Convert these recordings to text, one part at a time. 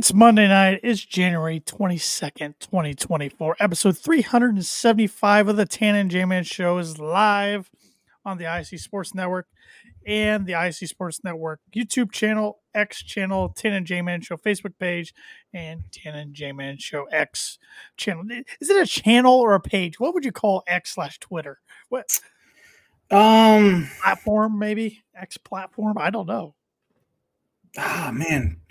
It's Monday night. It's January 22nd, 2024. Episode 375 of the Tan and J Man Show is live on the ISC Sports Network and the ISC Sports Network YouTube channel, X channel, Tan and J Man Show Facebook page, and Tan and J Man Show X channel. Is it a channel or a page? What would you call X slash Twitter? What Um, platform, maybe? X platform? I don't know. ah, man,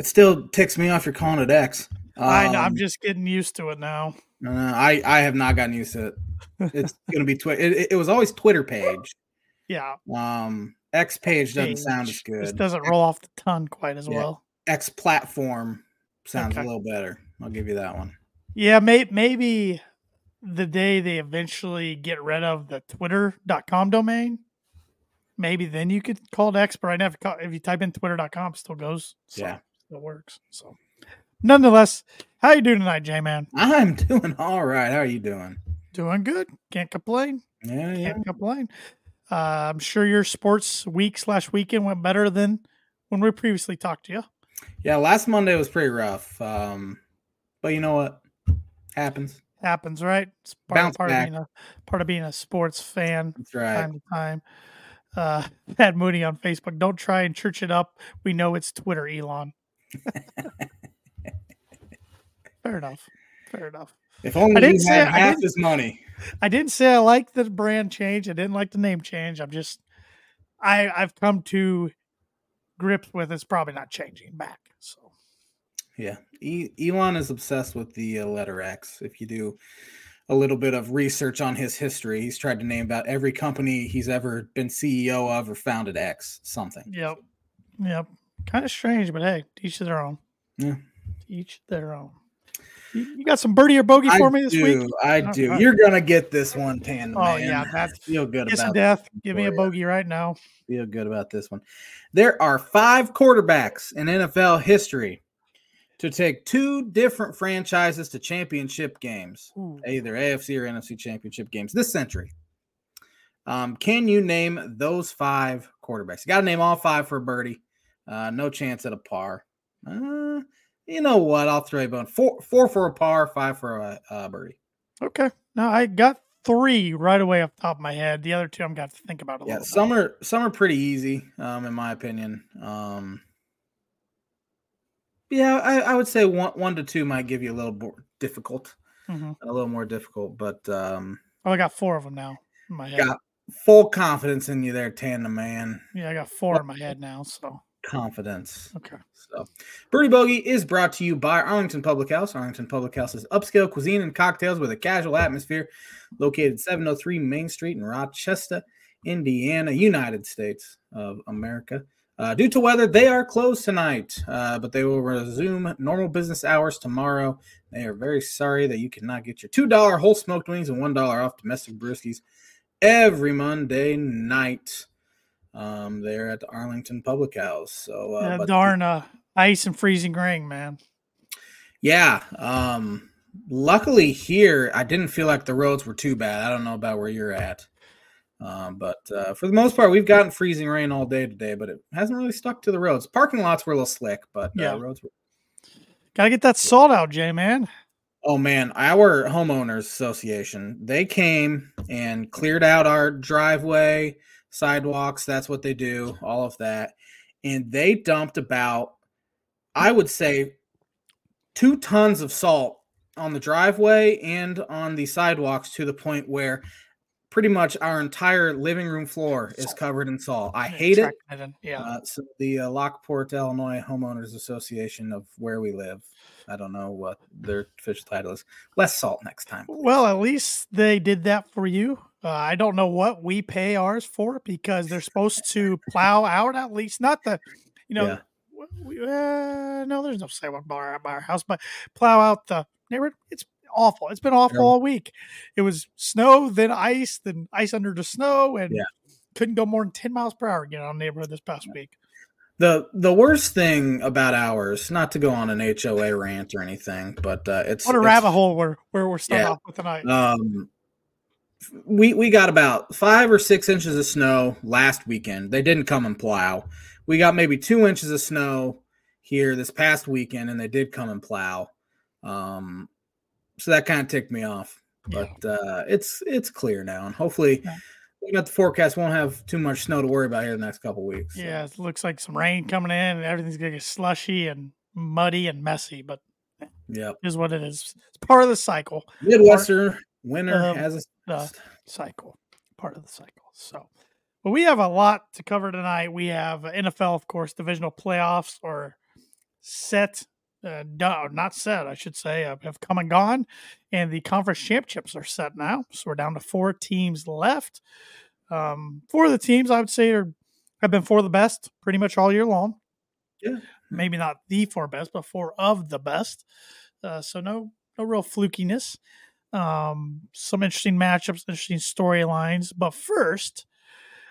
it still ticks me off. You're calling it X. I know, I'm Um, just getting used to it now. uh, I I have not gotten used to it. It's gonna be Twitter. It, it was always Twitter page. Yeah. Um, X page doesn't sound as page. This good. doesn't roll off the tongue quite as Yeah. well. X platform sounds Okay. a little better. I'll give you that one. Yeah, may, maybe the day they eventually get rid of the twitter.com domain, maybe then you could call it X, but right now if you, call, if you type in twitter.com, it still goes. So Yeah. It works. So nonetheless, how you doing tonight, J-Man? I'm doing all right. How are you doing? Doing good. Can't complain. Yeah, yeah. Can't complain. Uh, I'm sure your sports week slash weekend went better than when we previously talked to you. Yeah, last Monday was pretty rough. Um, but you know what? Happens. Happens, right? It's part, Bounce part of back. being a part of being a sports fan. That's right. time to time. Uh, Pat Mooney on Facebook. Don't try and church it up. We know it's Twitter, Elon. Fair enough. Fair enough. If only I didn't you say- had I half didn't- his money. I didn't say I like the brand change. I didn't like the name change. I'm just, I I've come to grips with it's probably not changing back. So Yeah, e- Elon is obsessed with the uh, letter X. If you do a little bit of research on his history, he's tried to name about every company he's ever been CEO of or founded X something. yep, yep. Kind of strange, but hey, each to their own. Yeah. Each their own. You, you got some birdie or bogey I for me this do, week? I Oh, do. You're gonna get this one, Tan. Oh man. yeah, that's feel good kiss about. death. Give me a bogey right now. Feel good about this one. There are five quarterbacks in NFL history to take two different franchises to championship games. Ooh. either AFC or NFC championship games this century. Um, can you name those five quarterbacks? You got to name all five for a birdie. Uh, no chance at a par. Uh, you know what? I'll throw a bone. Four, four for a par, five for a, a birdie. Okay. No, I got three right away off the top of my head. The other two I'm got to think about a Yeah, little. some are some are pretty easy, um, in my opinion. Um, yeah, I, I would say one one to two might give you a little more difficult. Mhm. a little more difficult, but um, Oh, I got four of them now in my head. got full confidence in you there, Tandem man. Yeah, I got four in my head now. So confidence. okay. So, Birdie Bogey is brought to you by Arlington Public House. Arlington Public House is upscale cuisine and cocktails with a casual atmosphere. Located 703 Main Street in Rochester, Indiana, United States of America. Uh, due to weather, they are closed tonight, uh, but they will resume normal business hours tomorrow. They are very sorry that you cannot get your $2 whole smoked wings and $1 off domestic brewskis every Monday night um, there at the Arlington Public House. So, uh, but- darn uh, ice and freezing rain, man. yeah. Um, luckily here, I didn't feel like the roads were too bad. I don't know about where you're at. Um, but uh, for the most part, we've gotten freezing rain all day today, but it hasn't really stuck to the roads. Parking lots were a little slick, but Yeah. uh, roads were. Got to get that salt out, Jay, man. Oh man, our homeowners association, they came and cleared out our driveway, sidewalks, that's what they do, all of that. And they dumped about I would say 2 tons of salt on the driveway and on the sidewalks to the point where pretty much our entire living room floor is covered in salt. I hate it. Yeah. Uh, so the uh, Lockport, Illinois Homeowners Association of where we live. I don't know what their official title is. Less salt next time. Well, at least they did that for you. Uh, I don't know what we pay ours for because they're supposed to plow out at least not the, you know, Yeah. we, uh, no, there's no sidewalk by our, by our house, but plow out the neighborhood. It's awful. It's been awful Yeah. all week. It was snow, then ice, then ice under the snow, and Yeah. couldn't go more than ten miles per hour getting on the neighborhood this past week. The the worst thing about ours, not to go on an HOA rant or anything, but uh, it's What a it's- rabbit hole where where we're starting Yeah. off with tonight. Um, we we got about five or six inches of snow last weekend. They didn't come and plow. We got maybe two inches of snow here this past weekend, and they did come and plow. Um, so that kind of ticked me off. Yeah. But uh, it's it's clear now, and hopefully, Yeah. looking at the forecast, won't have too much snow to worry about here the next couple weeks. so. Yeah, it looks like some rain coming in and everything's gonna get slushy and muddy and messy, but yeah, is what it is. It's part of the cycle. Midwestern winter Um, has a uh, cycle, part of the cycle. So, but we have a lot to cover tonight. We have NFL, of course, divisional playoffs are set, uh, done, not set, I should say, uh, have come and gone, and the conference championships are set now. So we're down to four teams left. Um, four of the teams, I would say, are have been four of the best pretty much all year long. Yeah. maybe not the four best, but four of the best. Uh, so no, no real flukiness um, some interesting matchups, interesting storylines. But first,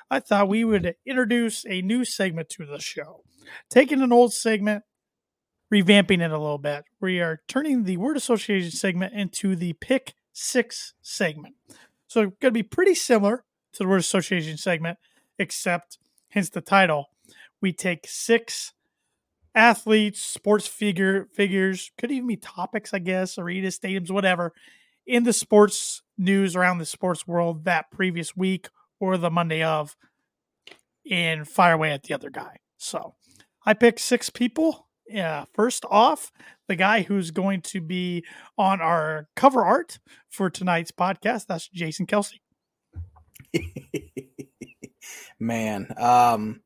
I thought we would introduce a new segment to the show. Taking an old segment, revamping it a little bit. We are turning the word association segment into the pick six segment. So it's going to be pretty similar to the word association segment, except hence the title. We take six athletes, sports figure figures, could even be topics, I guess, arenas, stadiums, whatever, in the sports news around the sports world that previous week or the Monday of, and fire away at the other guy. So I picked six people. Yeah, first off, the guy who's going to be on our cover art for tonight's podcast. That's Jason Kelce. Man, um,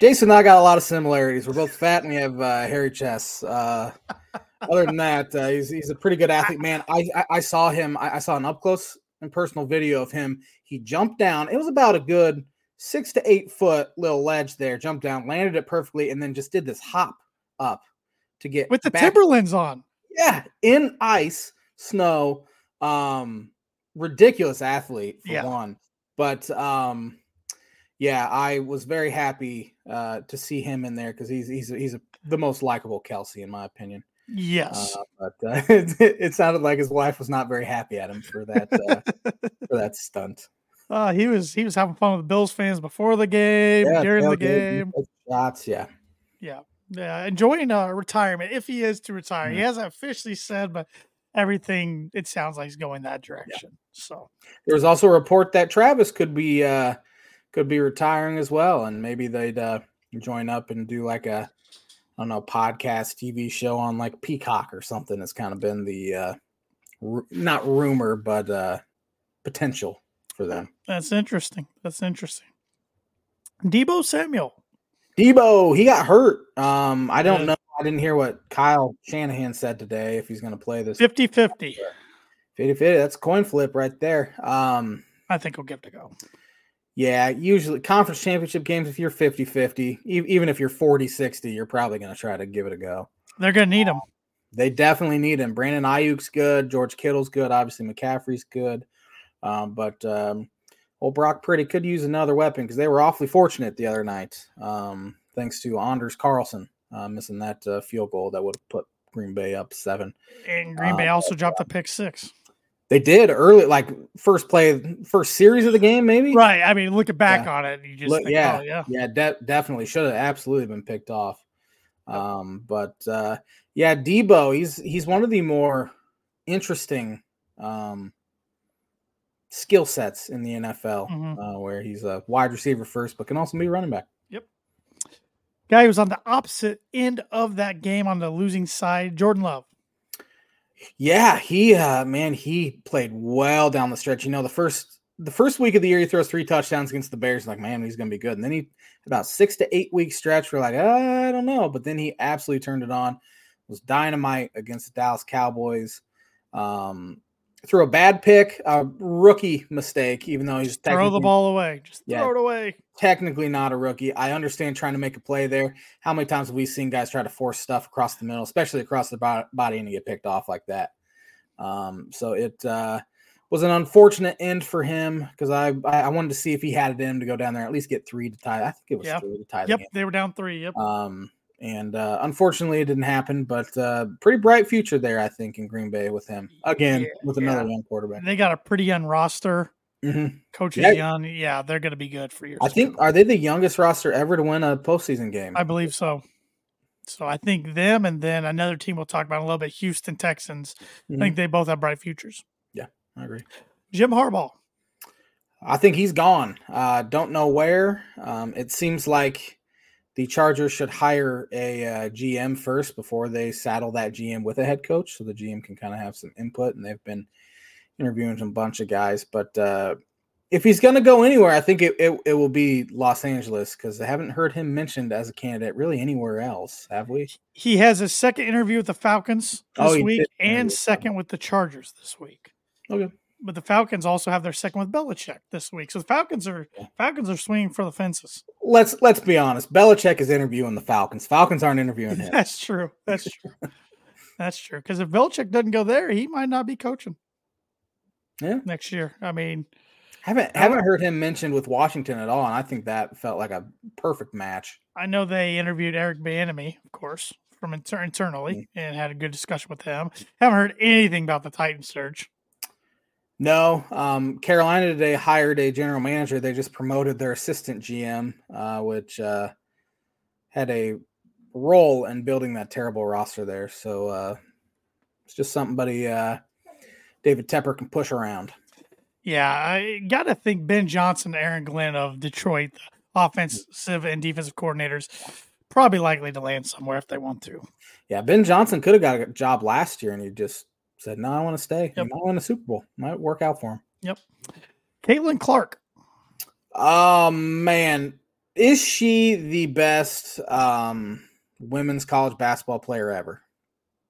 Jason and I got a lot of similarities. We're both fat and we have uh, hairy chests. Uh, other than that, uh, he's he's a pretty good athlete. Man, I I, I saw him. I, I saw an up close and personal video of him. He jumped down. It was about a good six to eight foot little ledge there. Jumped down, landed it perfectly, and then just did this hop up to get With the back Timberlands on. yeah, in ice, snow. Um, ridiculous athlete for Yeah. one. But um, yeah, I was very happy uh to see him in there because he's he's he's a, the most likable Kelce in my opinion. Yes. Uh, but uh, it, it sounded like his wife was not very happy at him for that uh, for that stunt. Uh, he was he was having fun with Bills fans before the game, during the game. shots, yeah. Yeah, yeah, enjoying uh, retirement if he is to retire. He Mhm. hasn't officially said, but everything it sounds like he's going that direction. So There was also a report that Travis could be uh could be retiring as well, and maybe they'd uh join up and do like a I don't know podcast TV show on like Peacock or something. That's kind of been the uh ru- not rumor but uh potential for them. that's interesting. That's interesting. Deebo Samuel. Deebo, he got hurt. Um, I don't Yeah. know. I didn't hear what Kyle Shanahan said today if he's going to play this 50 50. 50 50. That's coin flip right there. Um, I think he'll give it a go. Yeah, usually conference championship games, if you're 50 50, even if you're 40 60, you're probably going to try to give it a go. They're going to need him. They definitely need him. Brandon Aiyuk's good. George Kittle's good. Obviously, McCaffrey's good. Um, but um, old Brock Purdy could use another weapon because they were awfully fortunate the other night, um, thanks to Anders Carlson uh, missing that uh, field goal that would have put Green Bay up seven. And Green Uh, Bay also dropped the pick six. They did early, like first play, first series of the game, maybe. Right. I mean, looking back on it, you just Look, think, yeah, oh, yeah. yeah, de- definitely should have absolutely been picked off. Um, but uh, yeah, Deebo, he's he's one of the more interesting um, skill sets in the NFL, Mhm. uh, where he's a wide receiver first, but can also be a running back. Yep. Guy who was on the opposite end of that game on the losing side, Jordan Love. Yeah, he uh, man, he played well down the stretch. You know, the first the first week of the year, he throws three touchdowns against the Bears. Like, man, he's gonna be good. And then he about six to eight week stretch. We're like, "Uh, I don't know, but then he absolutely turned it on. Was dynamite against the Dallas Cowboys. Um, threw a bad pick, a rookie mistake, even though he's Throw the ball away. Just Yeah. throw it away. technically not a rookie. I understand trying to make a play there. How many times have we seen guys try to force stuff across the middle, especially across the body, and get picked off like that? Um, so it uh, was an unfortunate end for him because I, I wanted to see if he had it in him to go down there at least get three to tie. I think it was Yep. three to tie the Yep. game. They were down three. Yep. Um, and uh, unfortunately, it didn't happen. But uh, pretty bright future there, I think, in Green Bay with him again Yeah, with another yeah. young quarterback. They got a pretty young roster. Mhm. Coaches Yeah. young. Yeah, they're going to be good for years. I think are they the youngest roster ever to win a postseason game? I believe so. So I think them and then another team we'll talk about a little bit, Houston Texans. I Mhm. think they both have bright futures. Yeah, I agree. Jim Harbaugh. I think he's gone. Uh, don't know where. Um, it seems like the Chargers should hire a uh, GM first before they saddle that GM with a head coach, so the GM can kind of have some input. And they've been interviewing a bunch of guys, but uh, if he's going to go anywhere, I think it, it, it will be Los Angeles because I haven't heard him mentioned as a candidate really anywhere else, have we? He has his second interview with the Falcons this Oh, week and second with the Chargers this week. Okay. But the Falcons also have their second with Belichick this week. So the Falcons are. Falcons are swinging for the fences. Let's let's be honest. Belichick is interviewing the Falcons. Falcons aren't interviewing him. That's true. That's true. That's true. Because if Belichick doesn't go there, he might not be coaching. Yeah. Next year. I mean, Haven't haven't heard him mentioned with Washington at all, and I think that felt like a perfect match. I know they interviewed Eric Bieniemy, of course, from inter- internally, and had a good discussion with him. Haven't heard anything about the Titan search. No, um, Carolina today hired a general manager. They just promoted their assistant GM, uh, which uh, had a role in building that terrible roster there. So uh, it's just somebody uh, David Tepper can push around. Yeah, I got to think Ben Johnson, Aaron Glenn of Detroit, the offensive and defensive coordinators, probably likely to land somewhere if they want to. Yeah, Ben Johnson could have got a job last year, and he just said, "No, I want to stay. Yep. I want a Super Bowl. Might work out for him." Yep. Caitlin Clark. Oh man, is she the best um, women's college basketball player ever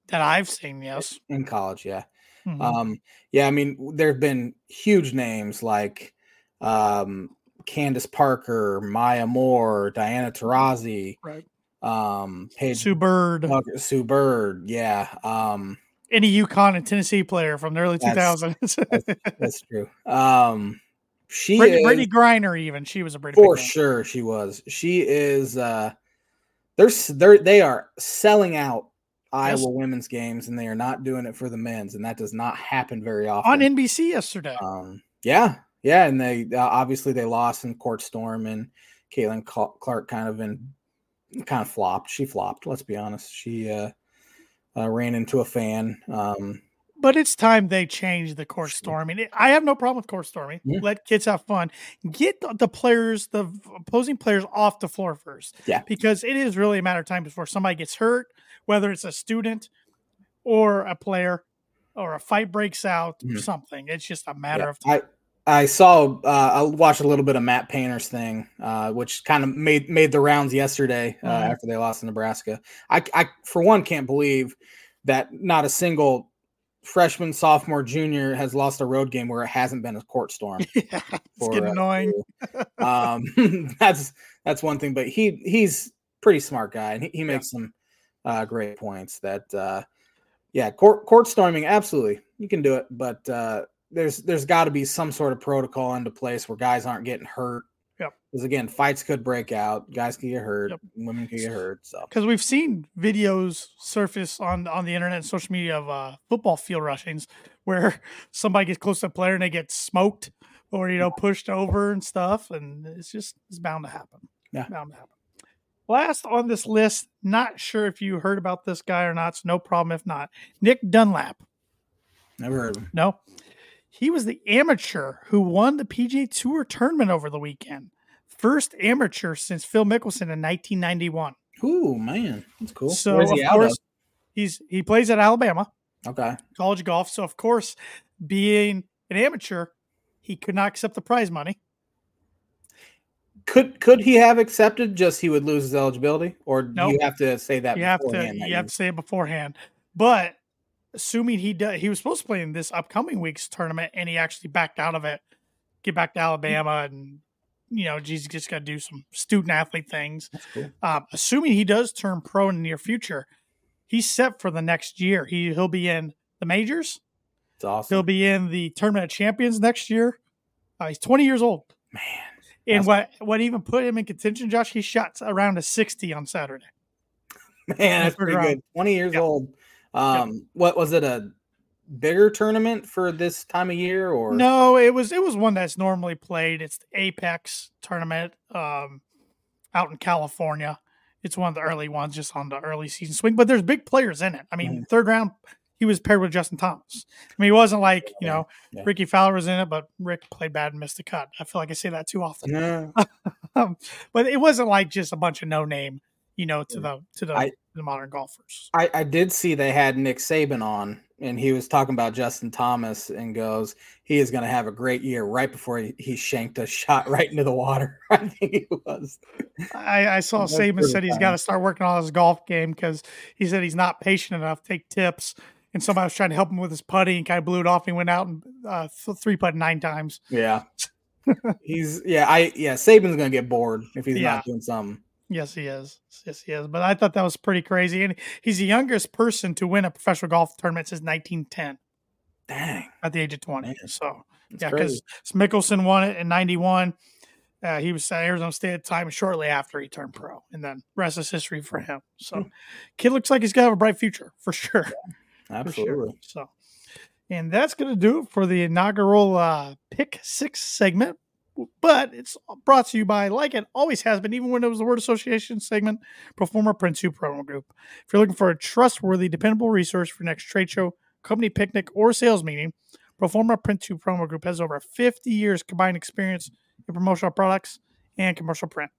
That I've seen, yes. in college? Yeah, Mhm. um, yeah. I mean, there have been huge names like um, Candace Parker, Maya Moore, Diana Taurasi, right. um, Paige Sue Bird, Sue Bird. Yeah, um, any UConn and Tennessee player from the early That's- 2000s. that's true. Um, she Brittany, is, Brittney Griner, even she was a Brady for sure she was she is uh they're they're they are selling out Yes. iowa women's games and they are not doing it for the men's and that does not happen very often on NBC yesterday. um yeah yeah and they uh, obviously they lost in court storm and caitlin clark kind of in kind of flopped she flopped let's be honest she uh, uh ran into a fan um but it's time they change the court Sure. storming. I have no problem with court storming. Yeah. Let kids have fun. Get the- players, the opposing players, off the floor first. Yeah. because it is really a matter of time before somebody gets hurt, whether it's a student or a player, or a fight breaks out or Mhm. something. It's just a matter Yeah, of time. I I saw uh, I watched a little bit of Matt Painter's thing, uh, which kind of made made the rounds yesterday uh, Mhm. after they lost to Nebraska. I, I for one can't believe that not a single freshman, sophomore, junior has lost a road game where it hasn't been a court storm. yeah, it's for, getting uh, annoying. um, that's that's one thing, but he he's pretty smart guy and he, he makes some uh, great points. That uh, yeah, court court storming, absolutely, you can do it, but uh, there's there's got to be some sort of protocol into place where guys aren't getting hurt. Yep. Because again, fights could break out, guys can get hurt, Yep. women can get hurt. So because we've seen videos surface on on the internet and social media of uh, football field rushings where somebody gets close to a player and they get smoked or you know pushed over and stuff, and it's just it's bound to happen. Yeah. bound to happen. Last on this list, not sure if you heard about this guy or not. So no problem if not. Nick Dunlap. never heard of him. No, he was the amateur who won the PGA Tour tournament over the weekend. First amateur since Phil Mickelson in 1991. Ooh man, that's cool. So Where's of he out course he's he plays at Alabama? Okay. college golf. So of course, being an amateur, he could not accept the prize money. Could could he have accepted? Just he would lose his eligibility, or do Nope. you have to say that You have to that you have to say it beforehand. But assuming he does, he was supposed to play in this upcoming week's tournament, and he actually backed out of it. Get back to Alabama, and you know, he's just got to do some student athlete things. Cool. Um, assuming he does turn pro in the near future, he's set for the next year. He he'll be in the majors. It's awesome. He'll be in the tournament of champions next year. Uh, he's 20 years old. Man, And what what even put him in contention, Josh? He shot around a 60 on Saturday. man, that's pretty round. good. Twenty years Yep. old. Um, what was it? A bigger tournament for this time of year, or No, it was it was one that's normally played. It's the AmEx tournament um, out in California, it's one of the early ones, just on the early season swing. But there's big players in it. I mean, Mhm. third round, he was paired with Justin Thomas. I mean, he wasn't like you Yeah, know yeah. Rickie Fowler was in it, but Rick played bad and missed the cut. I feel like I say that too often. No, Um, but it wasn't like just a bunch of no name, you know, to the to the, I- the modern golfers. I, I did see they had Nick Saban on, and he was talking about Justin Thomas and goes, he is going to have a great year right before he, he shanked a shot right into the water. I think it was. I, I saw Saban said he's got to start working on his golf game because he said he's not patient enough take tips. And somebody was trying to help him with his putting and kind of blew it off. And he went out and uh, three putt nine times. Yeah. he's, yeah, I, yeah, Saban's going to get bored if he's Yeah. not doing something. Yes, he is. Yes, he is. But I thought that was pretty crazy. And he's the youngest person to win a professional golf tournament since 1910 Dang. at the age of 20. Man, So, That's yeah, because Mickelson won it in 91. Uh, he was at Arizona State at the time shortly after he turned pro. And then rest is history for him. So, Hmm. kid looks like he's going to have a bright future for sure. for Absolutely. sure. So, and that's going to do it for the inaugural uh, Pick Six segment. But it's brought to you by, like it always has been, even when it was the word association segment, Proforma Print 2 Promo Group. If you're looking for a trustworthy, dependable resource for next trade show, company picnic, or sales meeting, Proforma Print 2 Promo Group has over 50 years combined experience in promotional products and commercial print.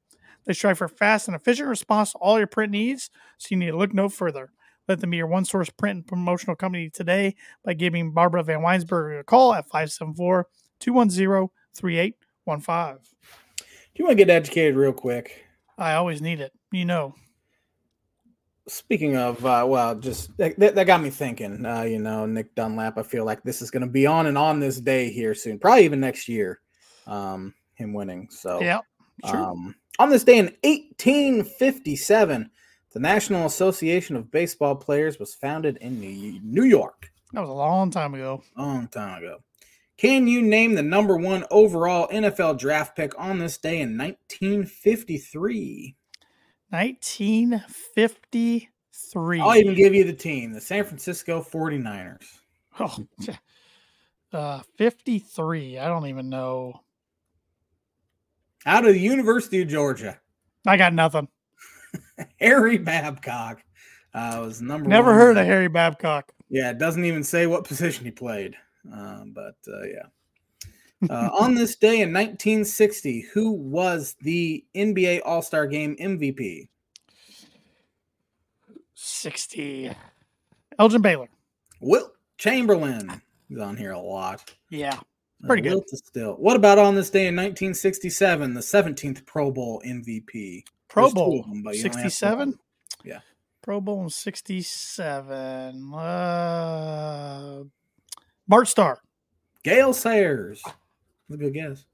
They strive for fast and efficient response to all your print needs, so you need to look no further. Let them be your one source print and promotional company today by giving Barbara VanWynsberghe a call at 574 210 3815. Do you want to get educated real quick? I always need it. You know. Speaking of, uh, well, just that, that got me thinking. Uh, you know, Nick Dunlap. I feel like this is going to be on and on this day here soon, probably even next year. Um, him winning. So, Yeah. Sure. um, on this day in 1857, the National Association of Baseball Players was founded in New New York. that was a long time ago. Long time ago. Can you name the number one overall NFL draft pick on this day in 1953? 1953. I'll even give you the team, the San Francisco 49ers. Oh, uh, 53. I don't even know. Out of the University of Georgia, I got nothing. Harry Babcock uh, was number Never one. heard of Harry Babcock. Yeah, it doesn't even say what position he played. Um, but uh, yeah. Uh, on this day in 1960, who was the NBA All Star Game MVP? 60. Elgin Baylor. Wilt Chamberlain. He's on here a lot. Yeah. Uh, Pretty good. Wilt still. What about on this day in 1967, the 17th Pro Bowl MVP? Pro There's Bowl. them, but you only have 67? Yeah. Pro Bowl in 67. Uh, Bart Starr. Gale Sayers. That's a good guess.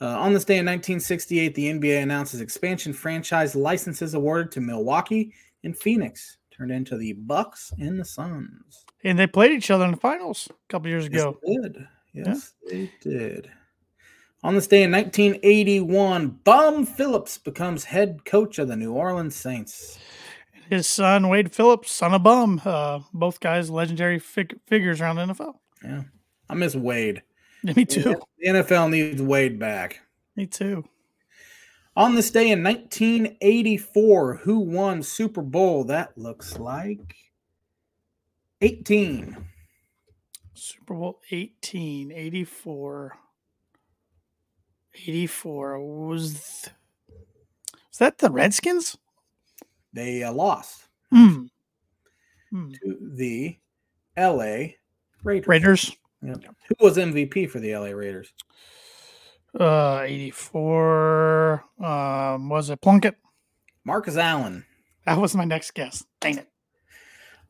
Uh, on this day in 1968, the NBA announces expansion franchise licenses awarded to Milwaukee and Phoenix, turned into the Bucks and the Suns. And they played each other in the finals a couple years Yes, ago. they did. Yes, they did. On this day in 1981, Bum Phillips becomes head coach of the New Orleans Saints. His son, Wade Phillips, son of Bum. Uh, both guys, legendary fig- figures around the NFL. Yeah, I miss Wade. Me too. The NFL needs Wade back. Me too. On this day in 1984, who won Super Bowl? That looks like 18. Super Bowl 18, 84. 84 was th- was that the Redskins? They uh, lost. Hmm. to the LA Raiders. Raiders. Yep. Who was MVP for the LA Raiders? Uh 84 um was it Plunkett? Marcus Allen. That was my next guess. Dang it.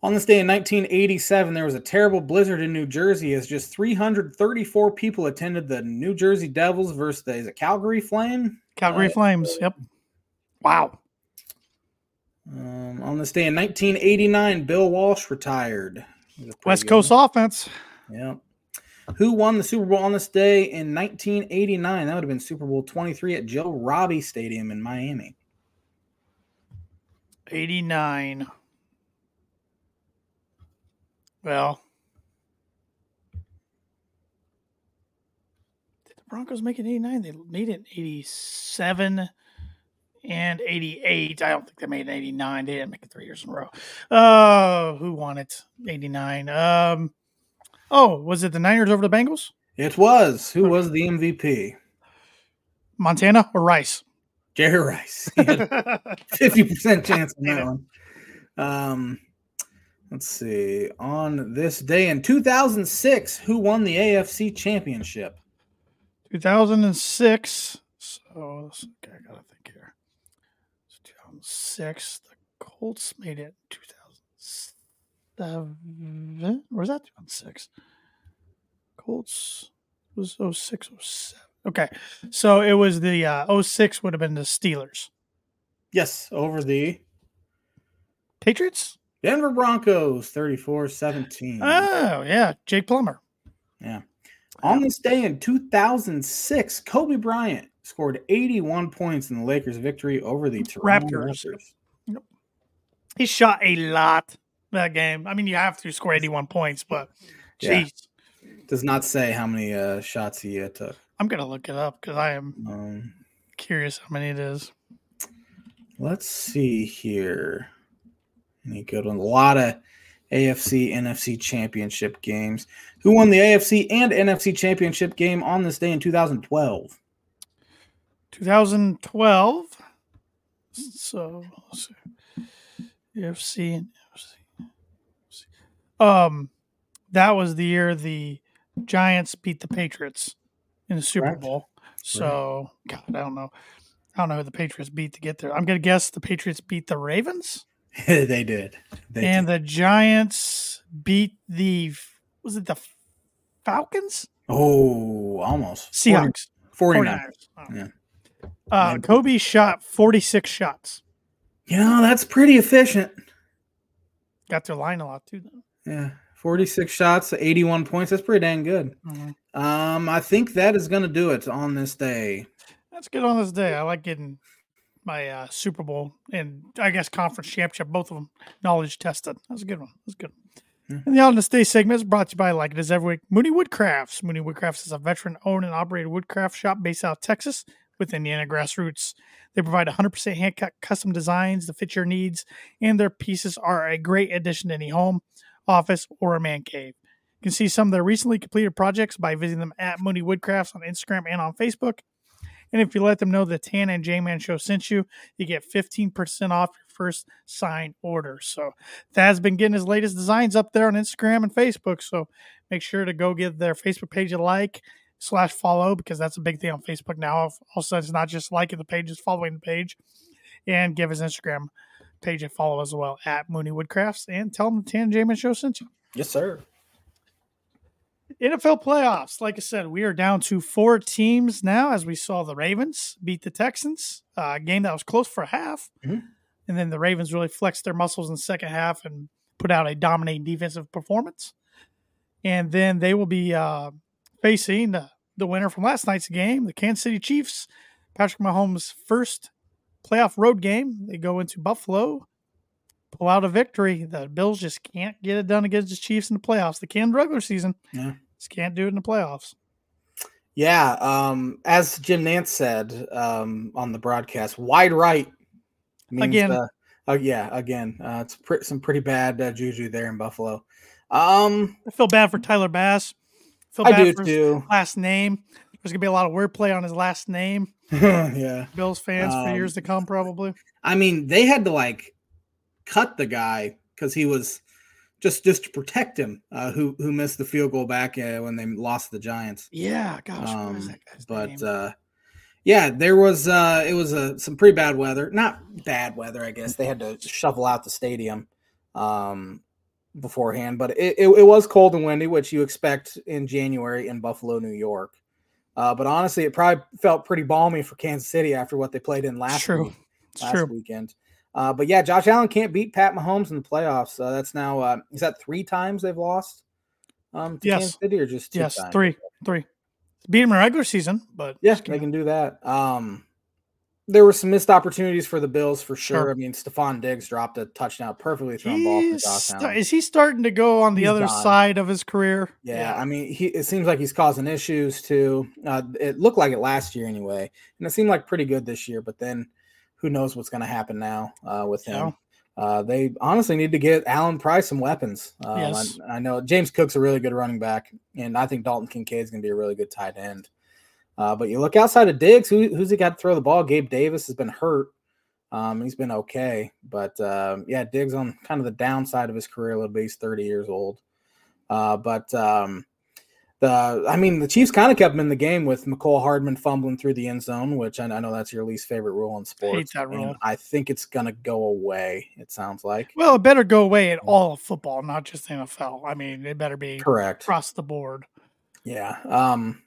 On this day in 1987, there was a terrible blizzard in New Jersey as just 334 people attended the New Jersey Devils versus the is it Calgary Flame. Calgary Uh, Flames. Yep. Wow. Um, on this day in 1989, Bill Walsh retired. He was a pretty West Coast one. offense. Yeah. Who won the Super Bowl on this day in 1989? That would have been Super Bowl 23 at Joe Robbie Stadium in Miami. 89. Well, did the Broncos make it 89? They made it 87 and 88. I don't think they made 89. They didn't make it three years in a row. Uh, who won it? 89. Um, oh, was it the Niners over the Bengals? It was. Who was the MVP? Montana or Rice? Jerry Rice. Fifty percent chance on that one. Um, let's see. On this day in 2006, who won the AFC Championship? 2006. So okay, I gotta think here. 2006. The Colts made it in 2007. Or was that 2006? Colts was 06, 07. Okay. So it was the uh, 06 would have been the Steelers. Yes, over the Patriots? Denver Broncos, 34 17. Oh, yeah. Jake Plummer. Yeah. On this day in 2006, Kobe Bryant scored 81 points in the Lakers' victory over the Toronto Raptors. Raptors. Yep. He shot a lot that game. I mean, you have to score 81 points, but Yeah. jeez. Does not say how many uh, shots he uh, took. I'm going to look it up because I am Um, curious how many it is. let's see here. Any good one? A lot of AFC, NFC championship games. Who won the AFC and NFC championship game on this day in 2012? 2012. So, see. AFC and NFC. Um, that was the year the Giants beat the Patriots in the Super. Bowl. So, God, I don't know. I don't know who the Patriots beat to get there. I'm gonna guess the Patriots beat the Ravens, they did. They and did. the Giants beat the was it the Falcons? Oh, almost. Seahawks. 49. 49ers. Oh. Yeah. Uh, Kobe shot 46 shots. You know, that's pretty efficient. Got their line a lot too. Though. Yeah. 46 shots, 81 points. That's pretty dang good. Um, I think that is going to do it on this day. That's good on this day. I like getting my uh, Super Bowl and I guess conference championship, both of them knowledge tested. That's a good one. That's good. Yeah. And the On This Day segment is brought to you by, like it is every week, Mooney Woodcrafts. Mooney Woodcrafts is a veteran owned and operated woodcraft shop based out of Texas with Indiana grassroots. They provide 100% hand cut custom designs to fit your needs, and their pieces are a great addition to any home, office, or a man cave. You can see some of their recently completed projects by visiting them at Mooney Woodcrafts on Instagram and on Facebook. And if you let them know the Tan and J Man Show sent you, you get 15% off your first sign order. So Thad's been getting his latest designs up there on Instagram and Facebook. So make sure to go give their Facebook page a like slash follow because that's a big thing on Facebook now. Also, it's not just liking the page, it's following the page. And give his Instagram page a follow as well at Mooney Woodcrafts and tell them the Tan and J Man Show sent you. Yes, sir. NFL playoffs. Like I said, we are down to four teams now as we saw the Ravens beat the Texans, uh, a game that was close for half. Mhm. And then the Ravens really flexed their muscles in the second half and put out a dominating defensive performance. And then they will be uh, facing the, the winner from last night's game, the Kansas City Chiefs. Patrick Mahomes' first playoff road game. They go into Buffalo, pull out a victory. The Bills just can't get it done against the Chiefs in the playoffs. They can regular season. Yeah. Just can't do it in the playoffs. Yeah. Um, as Jim Nantz said um, on the broadcast, wide right means, Again. Uh, uh, yeah, again, uh, it's pre- some pretty bad uh, juju there in Buffalo. Um, I feel bad for Tyler Bass. I feel I bad do for his too. last name. There's gonna be a lot of wordplay on his last name. yeah. Bills fans for Um, years to come, probably. I mean, they had to like cut the guy because he was just just to protect him, uh, who who missed the field goal back uh, when they lost the Giants. Yeah, gosh, Um, but uh, yeah, there was uh, it was uh, some pretty bad weather. Not bad weather, I guess. They had to shovel out the stadium um, beforehand, but it, it, it was cold and windy, which you expect in January in Buffalo, New York. Uh, but honestly, it probably felt pretty balmy for Kansas City after what they played in last true. week last true. weekend. Uh, but yeah, Josh Allen can't beat Pat Mahomes in the playoffs. Uh, that's now uh, is that three times they've lost um, to Yes. Kansas City or just two Yes, times? three, three. Beat him in regular season, but Yeah, just they can do that. Um, there were some missed opportunities for the Bills for sure. I mean, Stefon Diggs dropped a touchdown, perfectly thrown ball for He's Josh sta- is he starting to go on the He's other side of his career? Yeah, I mean, he it seems like he's causing issues too. Uh, it looked like it last year anyway, and it seemed like pretty good this year. But then who knows what's going to happen now uh, with him. Yeah. Uh, they honestly need to get Allen Price some weapons. Um, yes. I, I, know James Cook's a really good running back, and I think Dalton Kincaid's going to be a really good tight end. Uh, but you look outside of Diggs, who, who's he got to throw the ball? Gabe Davis has been hurt. Um, he's been okay, but uh, yeah, Diggs on kind of the downside of his career a little bit. He's 30 years old. Uh, but um, the I mean the Chiefs kind of kept him in the game with Mecole Hardman fumbling through the end zone, which I, I know that's your least favorite rule in sports. Hate that rule. I think it's gonna go away. It sounds like. Well, it better go away in all of football, not just NFL. I mean, it better be correct across the board. Yeah. Um,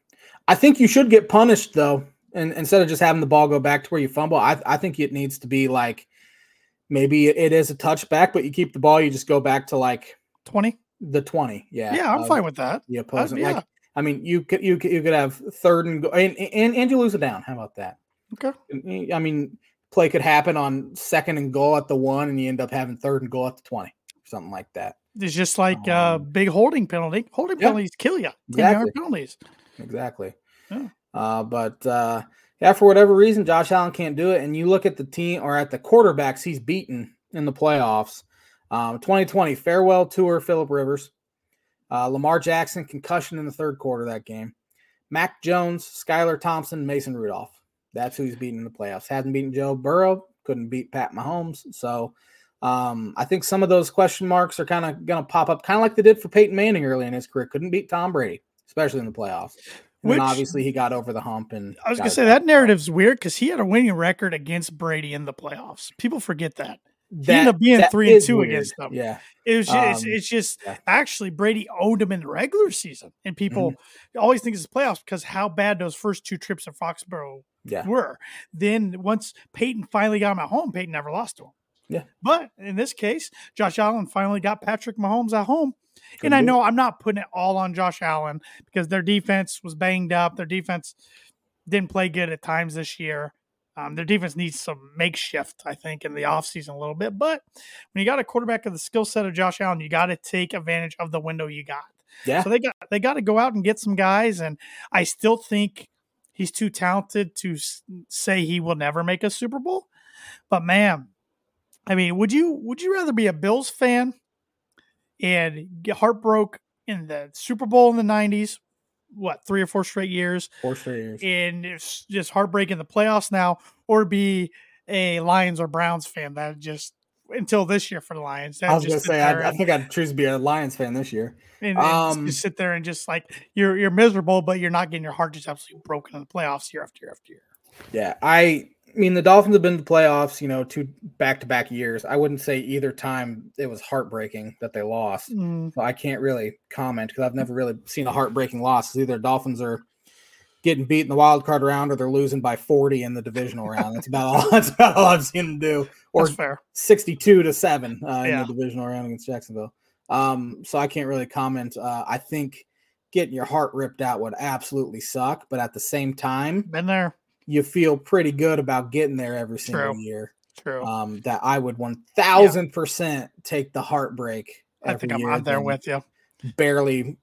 I think you should get punished though, and instead of just having the ball go back to where you fumble, I I think it needs to be like maybe it is a touchback, but you keep the ball, you just go back to like twenty the 20. Yeah. Yeah, I'm fine with that. The opposing. yeah. Like, I mean, you could you could you could have third and go and, and and you lose it down. How about that? Okay. I mean, play could happen on second and goal at the one, and you end up having third and goal at the 20, something like that. It's just like uh, um, uh big holding penalty. Holding penalties kill you. Exactly. penalties. Exactly. Yeah. Uh, but uh, yeah, for whatever reason, Josh Allen can't do it. And you look at the team or at the quarterbacks he's beaten in the playoffs. Um, 2020 farewell tour, Philip Rivers. Uh, Lamar Jackson concussion in the third quarter that game. Mac Jones, Skylar Thompson, Mason Rudolph. That's who he's beaten in the playoffs. Hasn't beaten Joe Burrow, couldn't beat Pat Mahomes. So um, I think some of those question marks are kind of going to pop up, kind of like they did for Peyton Manning early in his career. Couldn't beat Tom Brady, especially in the playoffs. And Which, obviously he got over the hump. And I was going to say that narrative's weird because he had a winning record against Brady in the playoffs. People forget that that, he ended up being three and two weird. against them. Yeah, it was just, um, it's, it's, just yeah. actually Brady owed him in the regular season, and people mm-hmm. always think it's playoffs because how bad those first two trips to Foxborough yeah. were. Then once Peyton finally got him at home, Peyton never lost to him. Yeah, but in this case, Josh Allen finally got Patrick Mahomes at home. And I know I'm not putting it all on Josh Allen because their defense was banged up. Their defense didn't play good at times this year. Um, their defense needs some makeshift, I think, in the offseason a little bit. But when you got a quarterback of the skill set of Josh Allen, you got to take advantage of the window you got. Yeah. So they got they got to go out and get some guys, and I still think he's too talented to say he will never make a Super Bowl. But man, I mean, would you would you rather be a Bills fan and get heartbroken in the Super Bowl in the '90s what three or four straight years. Four straight years, and it's just heartbreak in the playoffs now, or be a Lions or Browns fan that just until this year for the Lions. I was gonna say I, I, think I'd choose to be a Lions fan this year. And, and um, just sit there and just like you're you're miserable, but you're not getting your heart just absolutely broken in the playoffs year after year after year. Yeah, I I mean, the Dolphins have been to the playoffs, you know, two back to back years. I wouldn't say either time it was heartbreaking that they lost. Mm. So I can't really comment because I've never really seen a heartbreaking loss. Either Dolphins are getting beat in the wild card round or they're losing by 40 in the divisional round. That's about all that's about all I've seen them do. Or 62 to 7 uh, yeah. in the divisional round against Jacksonville. Um, so I can't really comment. Uh, I think getting your heart ripped out would absolutely suck, but at the same time, been there you feel pretty good about getting there every single True. year. True. Um, that I would one thousand percent take the heartbreak. I think I'm, I'm there with you. Barely,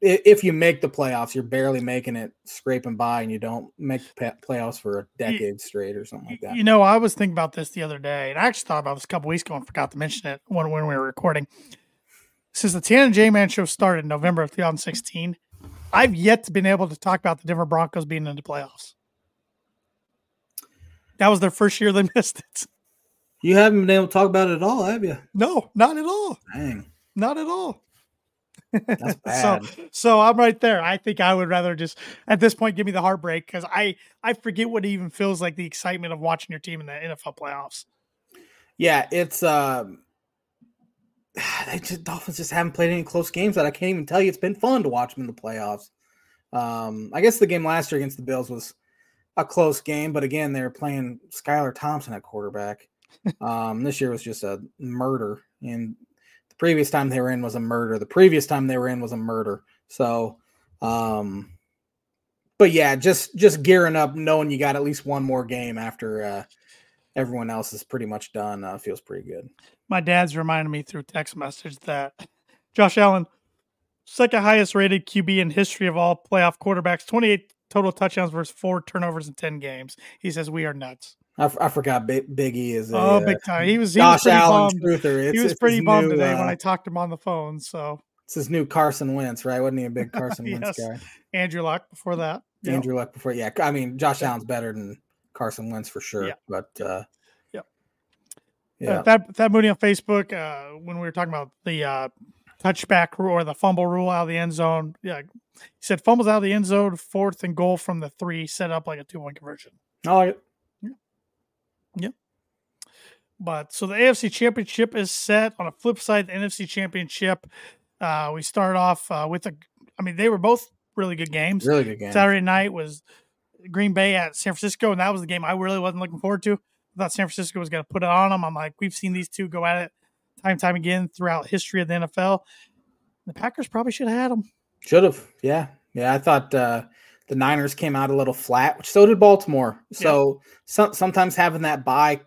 if you make the playoffs, you're barely making it, scraping by, and you don't make the playoffs for a decade you, straight or something like that. You know, I was thinking about this the other day, and I actually thought about this a couple weeks ago and forgot to mention it when when we were recording. Since the Tan and J Man show started in November of 2016, I've yet to been able to talk about the Denver Broncos being in the playoffs. That was their first year they missed it. You haven't been able to talk about it at all, have you? No, not at all. Dang. Not at all. That's bad. so, so I'm right there. I think I would rather just at this point give me the heartbreak because I I forget what it even feels like the excitement of watching your team in the NFL playoffs. Yeah, it's um they just Dolphins just haven't played any close games that I can't even tell you. It's been fun to watch them in the playoffs. Um, I guess the game last year against the Bills was a close game, but again, they're playing Skylar Thompson at quarterback. um, this year was just a murder, and the previous time they were in was a murder. The previous time they were in was a murder. So, um, but yeah, just just gearing up, knowing you got at least one more game after uh, everyone else is pretty much done, uh, feels pretty good. My dad's reminded me through text message that Josh Allen, second highest rated QB in history of all playoff quarterbacks, 28 total touchdowns versus four turnovers in 10 games. He says, We are nuts. I, f- I forgot Big, Big E is a oh, uh, big time. He was he Josh was pretty Allen bummed. truther. It's, he was pretty bummed new, today uh, when I talked to him on the phone. So It's his new Carson Wentz, right? Wasn't he a big Carson Wentz guy? Andrew Luck before that. Yep. Andrew Luck before, yeah. I mean, Josh Allen's better than Carson Wentz for sure. Yeah. But uh, Yep. yeah, Uh, Thad, Thad Mooney on Facebook uh, when we were talking about the uh, touchback rule or the fumble rule out of the end zone. Yeah, he said fumbles out of the end zone, fourth and goal from the three, set up like a two point conversion. I like it. Yeah. yeah. But so the AFC Championship is set. On a flip side, the NFC Championship, uh, we start off uh, with a. I mean, they were both really good games. Really good game. Saturday night was Green Bay at San Francisco, and that was the game I really wasn't looking forward to. I thought San Francisco was going to put it on them. I'm like, we've seen these two go at it time time again throughout history of the NFL. The Packers probably should have had them. Should have. Yeah. Yeah. I thought uh, the Niners came out a little flat, which so did Baltimore. So some, sometimes having that bye,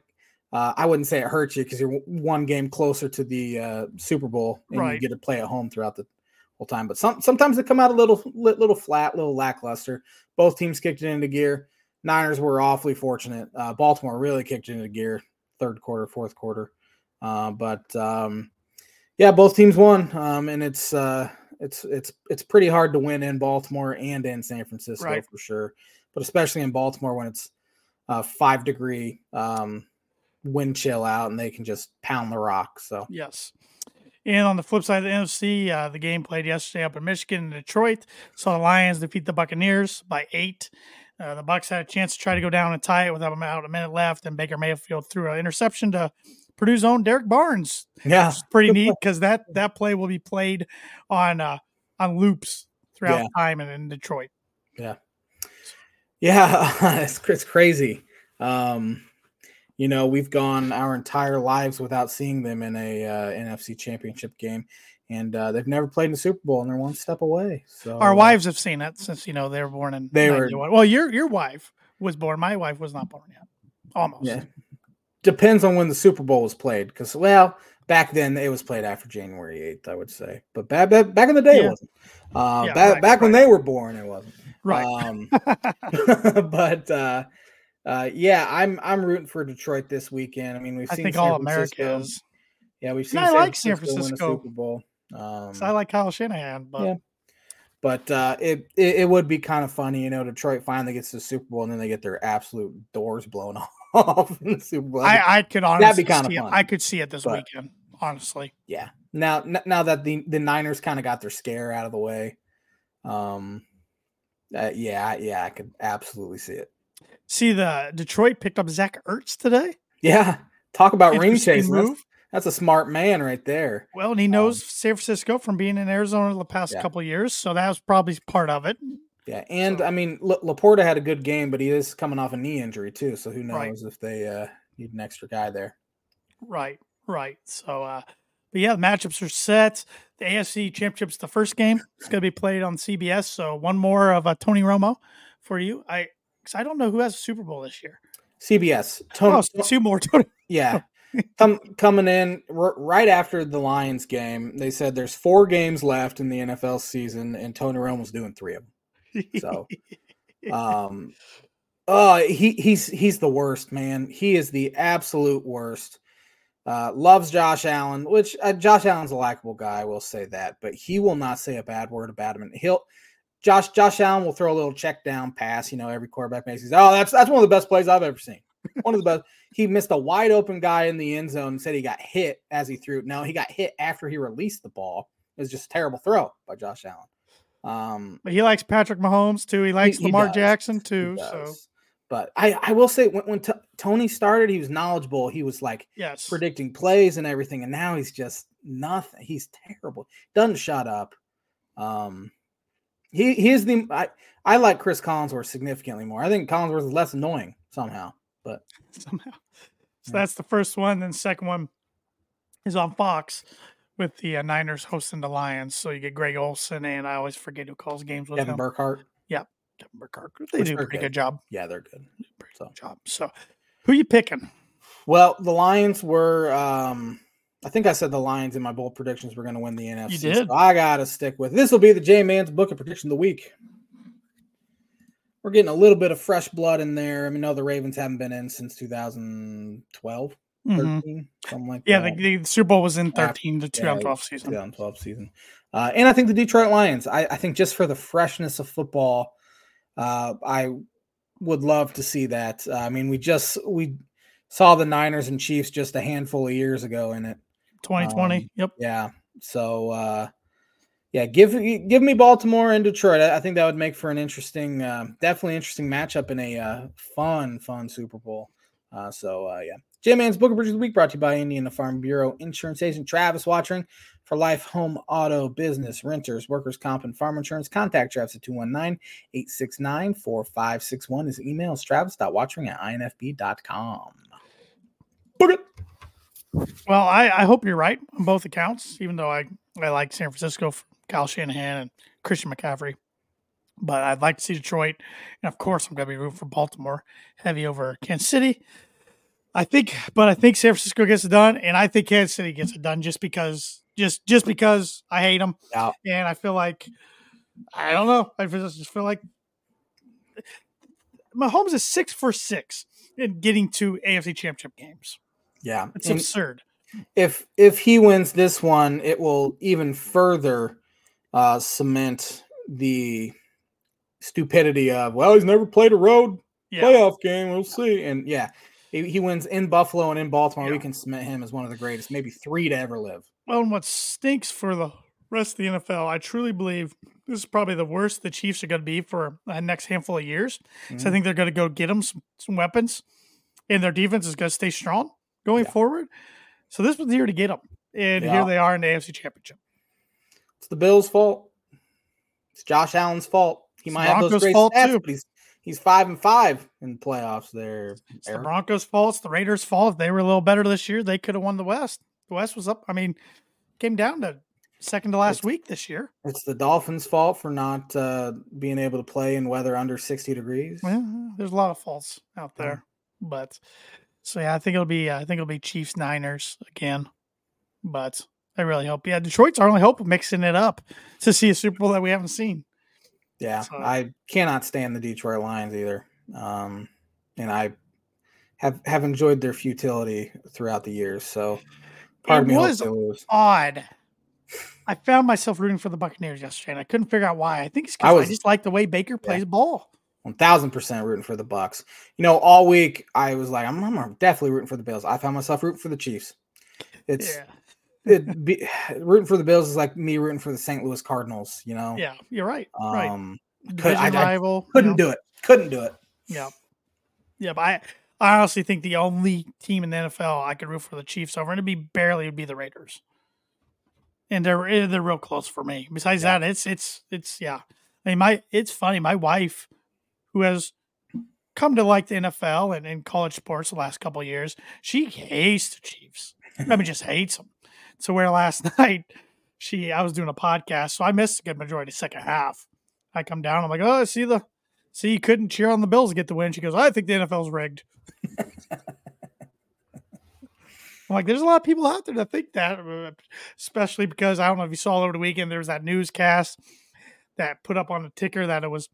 uh, I wouldn't say it hurts you because you're one game closer to the uh, Super Bowl and Right. you get to play at home throughout the whole time. But some, sometimes they come out a little, little flat, little lackluster. Both teams kicked it into gear. Niners were awfully fortunate. Uh, Baltimore really kicked it into gear third quarter, fourth quarter. Uh, but um, yeah, both teams won, um, and it's uh, it's it's it's pretty hard to win in Baltimore and in San Francisco Right. for sure, but especially in Baltimore when it's uh, five degree um, wind chill out and they can just pound the rock. So Yes. And on the flip side of the NFC, uh, the game played yesterday up in Michigan and Detroit. Saw the Lions defeat the Buccaneers by eight. Uh, the Bucks had a chance to try to go down and tie it with about a minute left, and Baker Mayfield threw an interception to Purdue's own Derrick Barnes. yeah, It's pretty neat because that that play will be played on uh, on loops throughout Yeah. time and in Detroit. Yeah, yeah, it's, it's crazy. Um, you know, we've gone our entire lives without seeing them in a uh, NFC Championship game, and uh, they've never played in the Super Bowl, and they're one step away. So Our uh, wives have seen it since you know they were born in They were- 91. Well, your your wife was born. My wife was not born yet. Almost. yeah, depends on when the Super Bowl was played, because well, back then it was played after January eighth, I would say, but back back, in the day Yeah. it wasn't. Uh, Yeah, back right, back when they were born, it wasn't. Right. Um, but uh, uh, yeah, I'm I'm rooting for Detroit this weekend. I mean, we've I seen all America is. Yeah, we've seen. I San like San Francisco Francisco. Super Bowl. Um, I like Kyle Shanahan, but Yeah. but uh, it, it it would be kind of funny, you know. Detroit finally gets the Super Bowl, and then they get their absolute doors blown off in the Super Bowl. I, I could honestly kinda see it. fun. I could see it this But- weekend. Honestly, yeah. Now n- now that the the Niners kind of got their scare out of the way, um, uh, yeah, yeah, I could absolutely see it. see the Detroit picked up Zach Ertz today. Yeah, talk about ring chasing. That's, that's a smart man right there. Well, and he knows San Francisco from being in Arizona the past Um, Yeah. couple of years, so that was probably part of it. Yeah, and So- I mean, La- LaPorta had a good game, but he is coming off a knee injury too. So who knows Right. if they uh, need an extra guy there? Right, right. So, uh, but yeah, the matchups are set. The AFC Championship's the first game. It's going to be played on CBS. So one more of uh, Tony Romo for you. I because I don't know who has a Super Bowl this year. CBS. Tony, Oh, so two more. Tony. yeah, come coming in r- right after the Lions game. They said there's four games left in the NFL season, and Tony Romo's doing three of them. So, um, oh, he he's he's the worst, man. He is the absolute worst. Uh, loves Josh Allen, which uh, Josh Allen's a likable guy. I will say that, but he will not say a bad word about him. And he'll Josh Josh Allen will throw a little check down pass. You know, every quarterback makes. He's oh, that's that's one of the best plays I've ever seen. One of the best. He missed a wide open guy in the end zone and said he got hit as he threw. No, he got hit after he released the ball. It was just a terrible throw by Josh Allen. Um, but he likes Patrick Mahomes too. He likes he Lamar. Jackson too. So. But I, I will say when, when T- Tony started, he was knowledgeable. He was like yes, predicting plays and everything, and now he's just nothing. He's terrible. Doesn't shut up. Um, he he is the I I like Cris Collinsworth significantly more. I think Collinsworth is less annoying somehow. But somehow. So Yeah. that's the first one. Then second one is on Fox with the uh, Niners hosting the Lions. So you get Greg Olsen and I always forget who calls games with Kevin him. Burkhardt, Kevin Burkhardt. They Which do a pretty good. good job. yeah, they're good. Pretty So. good job. So who you picking? Well, the Lions were. um I think I said the Lions in my bold predictions were going to win the NFC. did. So I got to stick with this. Will be the J Man's book of prediction of the week. we're getting a little bit of fresh blood in there. I mean, no, the Ravens haven't been in since 2012, Mhm. 13, something like Yeah, that. the, the Super Bowl was in Yeah, 13 to 2012 season. 2012 season. Uh, and I think the Detroit Lions, I, I think just for the freshness of football, uh, I would love to see that. Uh, I mean, we just we saw the Niners and Chiefs just a handful of years ago in it. 2020. Um, yep. Yeah. So uh, yeah, give give me Baltimore and Detroit. I, I think that would make for an interesting, uh, definitely interesting matchup in a uh, fun, fun Super Bowl. Uh, so uh, yeah, J Man's Book of Bridges of the Week brought to you by Indiana Farm Bureau Insurance Agent Travis Wottring for life, home, auto, business, renters, workers' comp, and farm insurance. Contact Travis at 219 869 4561. His email is travis.wottring at infb.com. Book it. Well, I, I hope you're right on both accounts, even though I, I like San Francisco Kyle Shanahan and Christian McCaffrey. But I'd like to see Detroit. And of course, I'm going to be rooting for Baltimore heavy over Kansas City. I think, but I think San Francisco gets it done, and I think Kansas City gets it done just because, just just because I hate them, Yeah. and I feel like I don't know. I just feel like Mahomes is six for six in getting to AFC Championship games. Yeah. It's And- absurd. if if he wins this one, it will even further uh, cement the stupidity of well, he's never played a road Yeah. playoff game. We'll see. And yeah, he, he wins in Buffalo and in Baltimore. We can cement him as one of the greatest, maybe three to ever live. Well, and what stinks for the rest of the NFL, I truly believe this is probably the worst the Chiefs are going to be for the next handful of years. So I mm-hmm. think they're going to go get them some, some weapons, and their defense is going to stay strong going Yeah. forward. So this was the year to get them, and Yeah. here they are in the AFC Championship. It's the Bills' fault. It's Josh Allen's fault. He It's might have those great fault, stats, too. but he's he's five and five in the playoffs. There, It's the Broncos' fault. It's the Raiders' fault. If they were a little better this year, they could have won the West. The West was up. I mean, came down to second to last It's- week this year. It's the Dolphins' fault for not uh, being able to play in weather under sixty degrees. Well, there's a lot of faults out Yeah. there, but so yeah, I think it'll be I think it'll be Chiefs Niners again, but I really hope yeah Detroit's our only hope of mixing it up to see a Super Bowl that we haven't seen. Yeah, So- I cannot stand the Detroit Lions either. Um, and I have have enjoyed their futility throughout the years. So part It was. Odd. I found myself rooting for the Buccaneers yesterday, and I couldn't figure out why. I think it's because I, was- just like the way Baker plays ball. One thousand percent rooting for the Bucks. You know, all week I was like, I'm, I'm definitely rooting for the Bills. I found myself rooting for the Chiefs. It's Yeah, it be, rooting for the Bills is like me rooting for the St. Louis Cardinals. You know, yeah, you're right. right, um, division I- I rival. you couldn't know. do it. Couldn't do it. Yeah. Yeah, but I, I honestly think the only team in the NFL I could root for the Chiefs over, and it'd be barely would be the Raiders. And they're eh, they're real close for me. Besides Yeah. that, it's it's it's yeah. I mean, my it's funny. My wife, who has come to like the NFL and, and college sports the last couple of years, she hates the Chiefs. I mean, just hates them. So where last night she I was doing a podcast, so I missed a good majority of the second half. I come down, I'm like, oh, I see the see you couldn't cheer on the Bills to get the win. She goes, I think the NFL's rigged. I'm like, there's a lot of people out there that think that, especially because I don't know if you saw over the weekend, there was that newscast that put up on the ticker that it was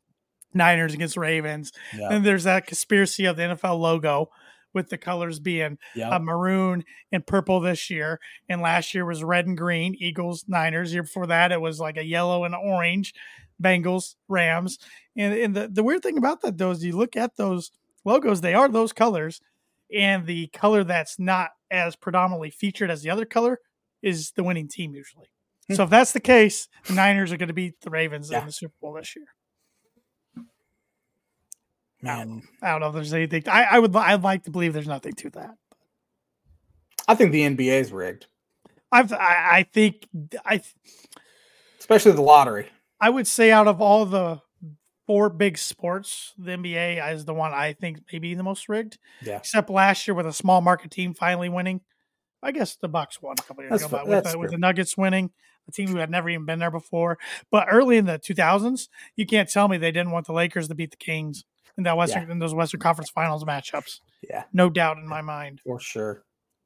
Niners against Ravens. Yeah. And there's that conspiracy of the NFL logo with the colors being Yeah. uh, maroon and purple this year, and last year was red and green. Eagles, Niners. Year before that, it was like a yellow and orange. Bengals, Rams, and and the the weird thing about that though is you look at those logos, they are those colors, and the color that's not as predominantly featured as the other color is the winning team usually. Hmm. So if that's the case, the Niners are going to beat the Ravens Yeah. in the Super Bowl this year. Man, I don't know if there's anything. I, I would. I'd like to believe there's nothing to that. I think the NBA is rigged, I've. I, I think. I. especially the lottery. I would say out of all the four big sports, the NBA is the one I think maybe the most rigged. Yeah. Except last year with a small market team finally winning. I guess the Bucks won a couple years That's ago, but with with the Nuggets winning, a team who had never even been there before. But early in the 2000s, you can't tell me they didn't want the Lakers to beat the Kings in that Western in those Western Conference Finals matchups. Yeah. No doubt in my mind. For sure.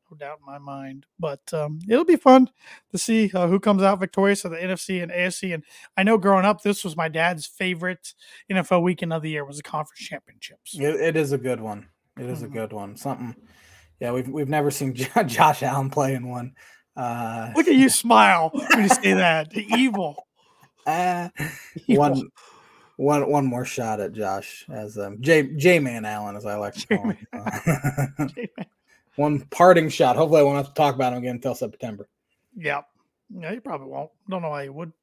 no doubt in my mind. But um, it'll be fun to see uh, who comes out victorious of the NFC and AFC. And I know growing up, this was my dad's favorite NFL weekend of the year was the conference championships. it, it is a good one. It is mm-hmm. a good one. Something. Yeah, we've we've never seen Josh Allen play in one. Uh, Look at you smile when you say that. Evil. Uh, Evil. One one one more shot at Josh as um, J J Man Allen, as I like to call him. Uh, one parting shot. Hopefully, I won't have to talk about him again until September. Yeah, yeah, you probably won't. Don't know why you would.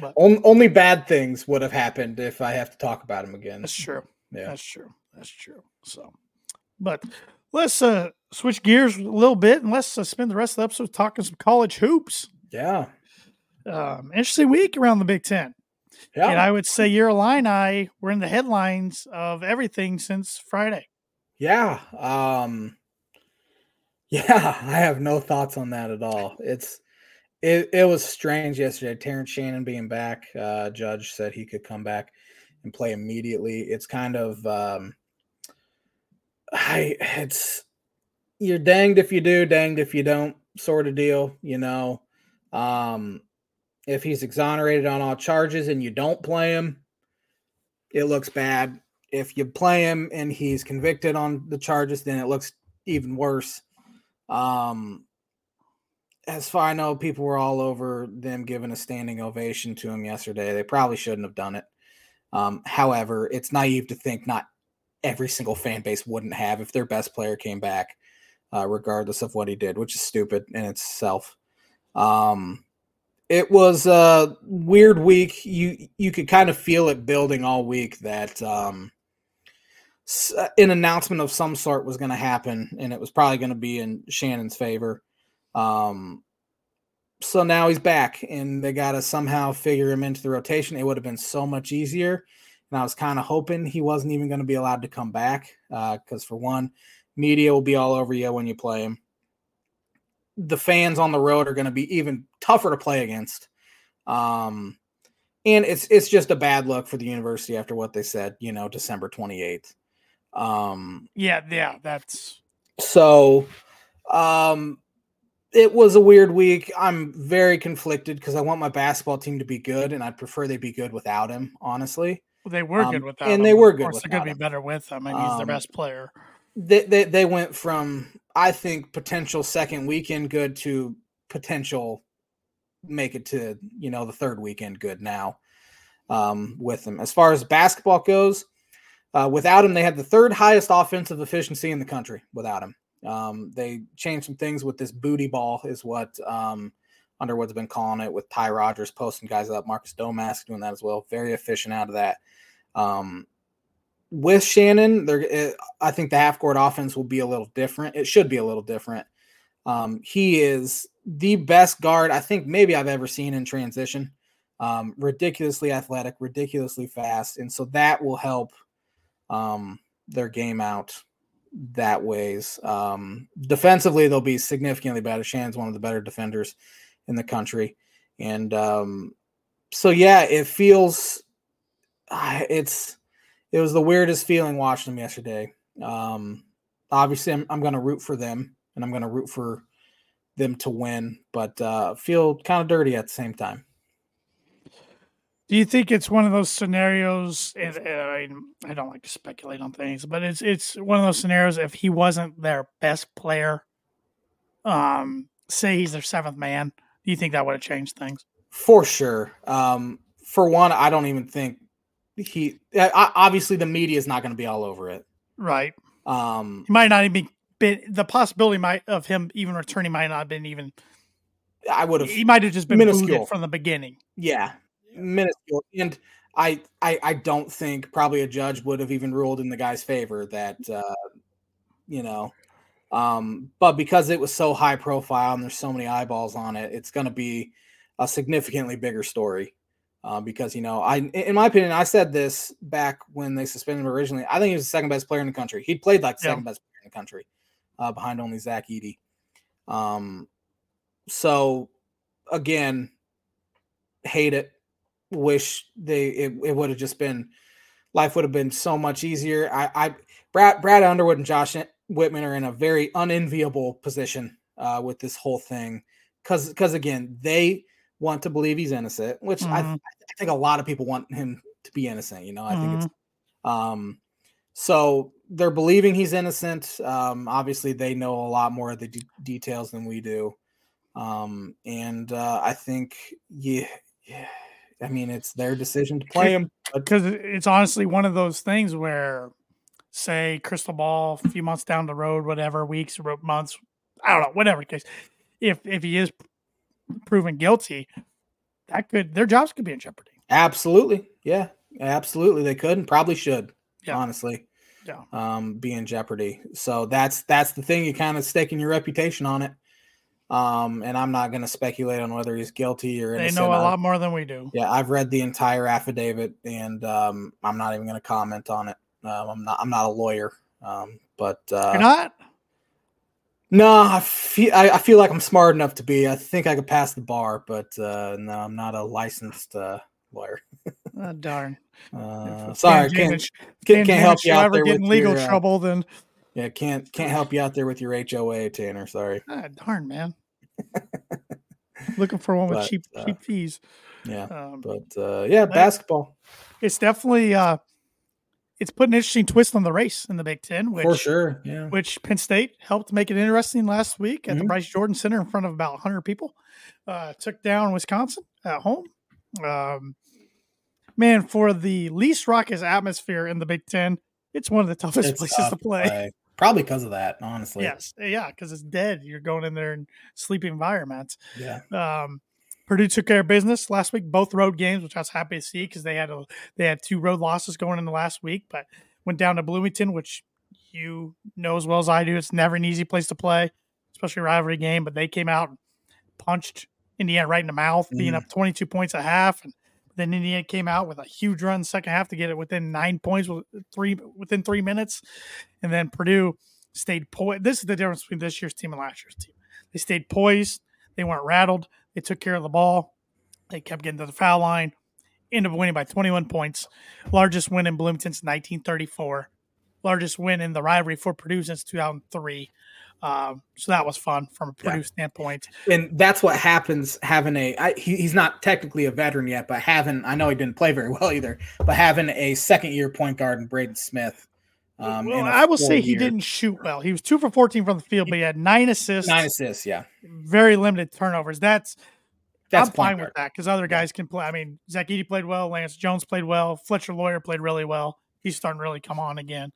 But only, only bad things would have happened if I have to talk about him again. That's true. Yeah, that's true. That's true. So, but let's uh switch gears a little bit and let's uh, spend the rest of the episode talking some college hoops. Yeah. Um, interesting week around the Big Ten. Yeah. And I would say your Illini were in the headlines of everything since Friday. Yeah. Um yeah, I have no thoughts on that at all. It's it, it was strange yesterday. Terrance Shannon being back. Uh judge said he could come back and play immediately. It's kind of um I it's you're danged if you do, danged if you don't sort of deal, you know. Um if he's exonerated on all charges and you don't play him, it looks bad. If you play him and he's convicted on the charges, then it looks even worse. Um, as far as I know, people were all over them giving a standing ovation to him yesterday. They probably shouldn't have done it. Um, however, it's naive to think not every single fan base wouldn't have if their best player came back, uh, regardless of what he did, which is stupid in itself. Um, it was a weird week. You you could kind of feel it building all week that um, uh, an announcement of some sort was going to happen, and it was probably going to be in Shannon's favor. Um, so now he's back, and they got to somehow figure him into the rotation. It would have been so much easier, and I was kind of hoping he wasn't even going to be allowed to come back because, uh, for one, media will be all over you when you play him the fans on the road are going to be even tougher to play against. Um, and it's it's just a bad look for the university after what they said, you know, December 28th. Um, yeah, yeah, that's so um it was a weird week. I'm very conflicted because I want my basketball team to be good, and I'd prefer they be good without him. Honestly, well, they were um, good without, and him. they were good. Of course, they're going to be better with him, and he's um, their best player. They, they they went from I think potential second weekend good to potential make it to you know the third weekend good now um, with them. As far as basketball goes, uh, without him, they had the third highest offensive efficiency in the country. Without him, um, they changed some things with this booty ball, is what um, Underwood's been calling it. With Ty Rodgers posting guys up, Marcus Domask doing that as well. Very efficient out of that. Um, with Shannon, there, eh, I think the half court offense will be a little different. It should be a little different. Um, he is the best guard I think maybe I've ever seen in transition. Um, ridiculously athletic, ridiculously fast, and so that will help um, their game out that ways. Um, defensively, they'll be significantly better. Shannon's one of the better defenders in the country, and um, so yeah, it feels uh, it's it was the weirdest feeling watching them yesterday. Um, obviously, I'm, I'm going to root for them and I'm going to root for them to win, but uh, feel kind of dirty at the same time. Do you think it's one of those scenarios? And, I, I don't like to speculate on things, but it's it's one of those scenarios. If he wasn't their best player, um, say he's their seventh man, do you think that would have changed things? For sure. Um, for one, I don't even think he obviously the media is not going to be all over it. Right. Um, he might not even been the possibility might of him even returning might not have been even. I would have. He might have just been minuscule from the beginning. Yeah, minuscule. And I, I, I don't think probably a judge would have even ruled in the guy's favor that, uh, you know, um, but because it was so high profile and there's so many eyeballs on it, it's going to be a significantly bigger story uh, because you know, I in my opinion, I said this back when they suspended him originally. I think he was the second best player in the country. He played like second yeah. best player in the country, uh, behind only Zach Edey. Um, so again, hate it. Wish they it, it would have just been life would have been so much easier. I, I Brad Brad Underwood and Josh Whitman are in a very unenviable position uh, with this whole thing because because again they want to believe he's innocent, which I, Mhm. I think a lot of people want him to be innocent. You know, I think Mm-hmm. it's um, so they're believing he's innocent. Um, obviously, they know a lot more of the de- details than we do, um, and uh, I think yeah, yeah, I mean it's their decision to play him. Because it's honestly one of those things where, say, crystal ball, a few months down the road, whatever, weeks, or months, I don't know, whatever case. If if he is proven guilty, that could their jobs could be in jeopardy. absolutely, yeah, absolutely, they could and probably should. Yeah. Honestly, Yeah. um, be in jeopardy. So that's that's the thing. You're kind of staking your reputation on it. Um, and I'm not going to speculate on whether he's guilty or They know a lot more than we do. Yeah, I've read the entire affidavit, and um, I'm not even going to comment on it. Um, I'm not. I'm not a lawyer. Um, but uh, You're not. No, I feel. I, I feel like I'm smart enough to be. I think I could pass the bar, but uh, no, I'm not a licensed uh, lawyer. Oh, darn. Uh, sorry, can't, can't, can't help you out there get with in legal your, uh, trouble, then yeah, can't can't help you out there with your HOA, Tanner. Sorry. ah, darn man. Looking for one with But, cheap uh, cheap fees. Yeah, Um, but uh, yeah, basketball it's definitely uh, it's put an interesting twist on the race in the Big Ten, which for sure. Yeah, which Penn State helped make it interesting last week at the Mhm. Bryce Jordan Center in front of about 100 people. Uh, took down Wisconsin at home. Um, man, for the least raucous atmosphere in the Big Ten, it's one of the toughest It's places tough to play. Probably because of that, honestly. Yes, yeah, because it's dead. You're going in there in sleepy environments. Yeah. Um, Purdue took care of business last week, both road games, which I was happy to see because they had a they had two road losses going in the last week, but went down to Bloomington, which you know as well as I do, it's never an easy place to play, especially a rivalry game. But they came out and punched Indiana right in the mouth, being Mm. up 22 points a half, and then Indiana came out with a huge run second half to get it within nine points with three within three minutes, and then Purdue stayed poised. This is the difference between this year's team and last year's team. They stayed poised. They weren't rattled. They took care of the ball. They kept getting to the foul line. Ended up winning by 21 points. Largest win in Bloomington since 1934. Largest win in the rivalry for Purdue since 2003. Um, so that was fun from a Yeah. Purdue standpoint. and that's what happens having a I, he, he's not technically a veteran yet but having i know he didn't play very well either but having a second year point guard in braden smith um well, I will say he year. didn't shoot well. He was two for 14 from the field, but he had nine assists, nine assists yeah very limited turnovers. That's that's I'm fine guard. with that because other guys can play. I mean, Zach Edey played well, Lance Jones played well, Fletcher Loyer played really well. He's starting to really come on again.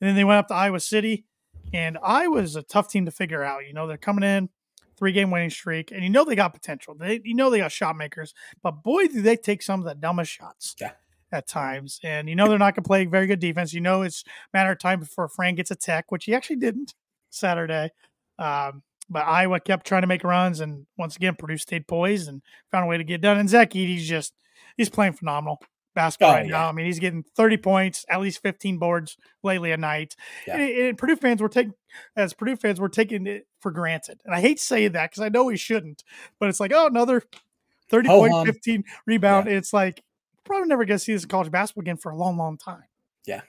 And then they went up to Iowa City, and Iowa's a tough team to figure out. You know, they're coming in three game winning streak, and you know they got potential. They you know they got shot makers, but boy, do they take some of the dumbest shots. Yeah. At times, and you know they're not going to play very good defense. You know it's a matter of time before Fran gets a tech, which he actually didn't Saturday. Um, but Iowa kept trying to make runs, and once again, Purdue stayed poised and found a way to get done. And Zach Edey's just he's playing phenomenal basketball Oh, right yeah. now. I mean, he's getting 30 points, at least 15 boards lately a night. Yeah. And, and Purdue fans were taking, as Purdue fans, we're taking it for granted. And I hate to say that because I know we shouldn't, but it's like, oh, another 30 Ho point, hum. 15 rebound. It's like, probably never going to see this in college basketball again for a long, long time. yeah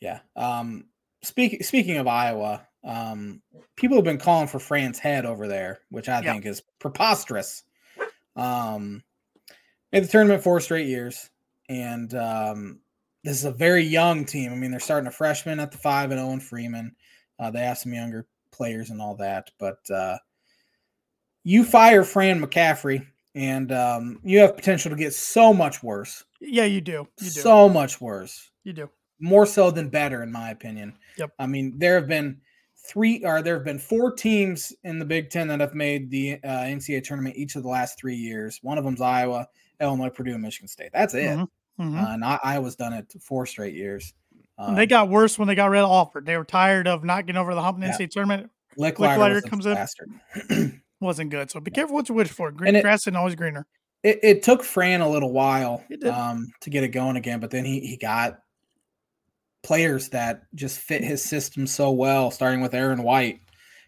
yeah. um speaking speaking of iowa um people have been calling for fran's head over there which i Yeah. think is preposterous um made the tournament four straight years and um this is a very young team i mean they're starting a freshman at the five and owen freeman uh, they have some younger players and all that but uh you fire fran mccaffery and um, you have potential to get so much worse Yeah, you do. You do. so much worse you do. more so than better, in my opinion. Yep. I mean, there have been three, or there have been four teams in the Big Ten that have made the uh, NCAA tournament each of the last three years. One of them's Iowa, Illinois, Purdue, and Michigan State. That's it. Mhm. Mhm. Uh, and I, Iowa's done it four straight years. And they Um, got worse when they got rid of Alford. They were tired of not getting over the hump in the Yeah. NCAA tournament. Lickliter Lickliter comes in. Wasn't good. So be careful what you wish for. Green And it- grass isn't always greener. it, it took Fran a little while um, to get it going again, but then he he got players that just fit his system so well, starting with Aaron White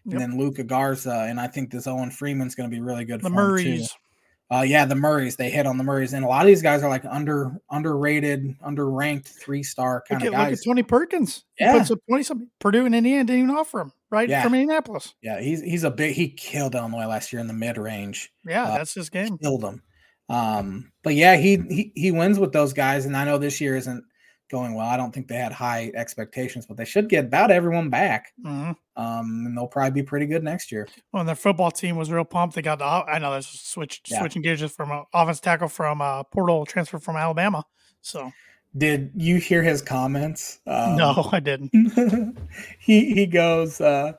and Yep. then Luka Garza, and I think this Owen Freeman's going to be really good The for him too. Murrays. Uh, yeah, the Murrays they hit on the Murrays, and a lot of these guys are like under underrated, underranked three star kind Look of at, look guys. at Tony Perkins. He Yeah. puts up 20 something. Purdue and Indiana didn't even offer him, right? Yeah. From Indianapolis. Yeah, he's he's a big. He killed Illinois last year in the mid range. Yeah, Uh, that's his game. Killed him. Um, but yeah, he he he wins with those guys, and I know this year isn't going well. I don't think they had high expectations, but they should get about everyone back. hmm Um, and they'll probably be pretty good next year. Well, their football team was real pumped. They got the, I know that's switch, Yeah. switching gears just from uh, offense tackle from uh, portal transfer from Alabama. So, Did you hear his comments? Um, no, I didn't. he he goes, uh,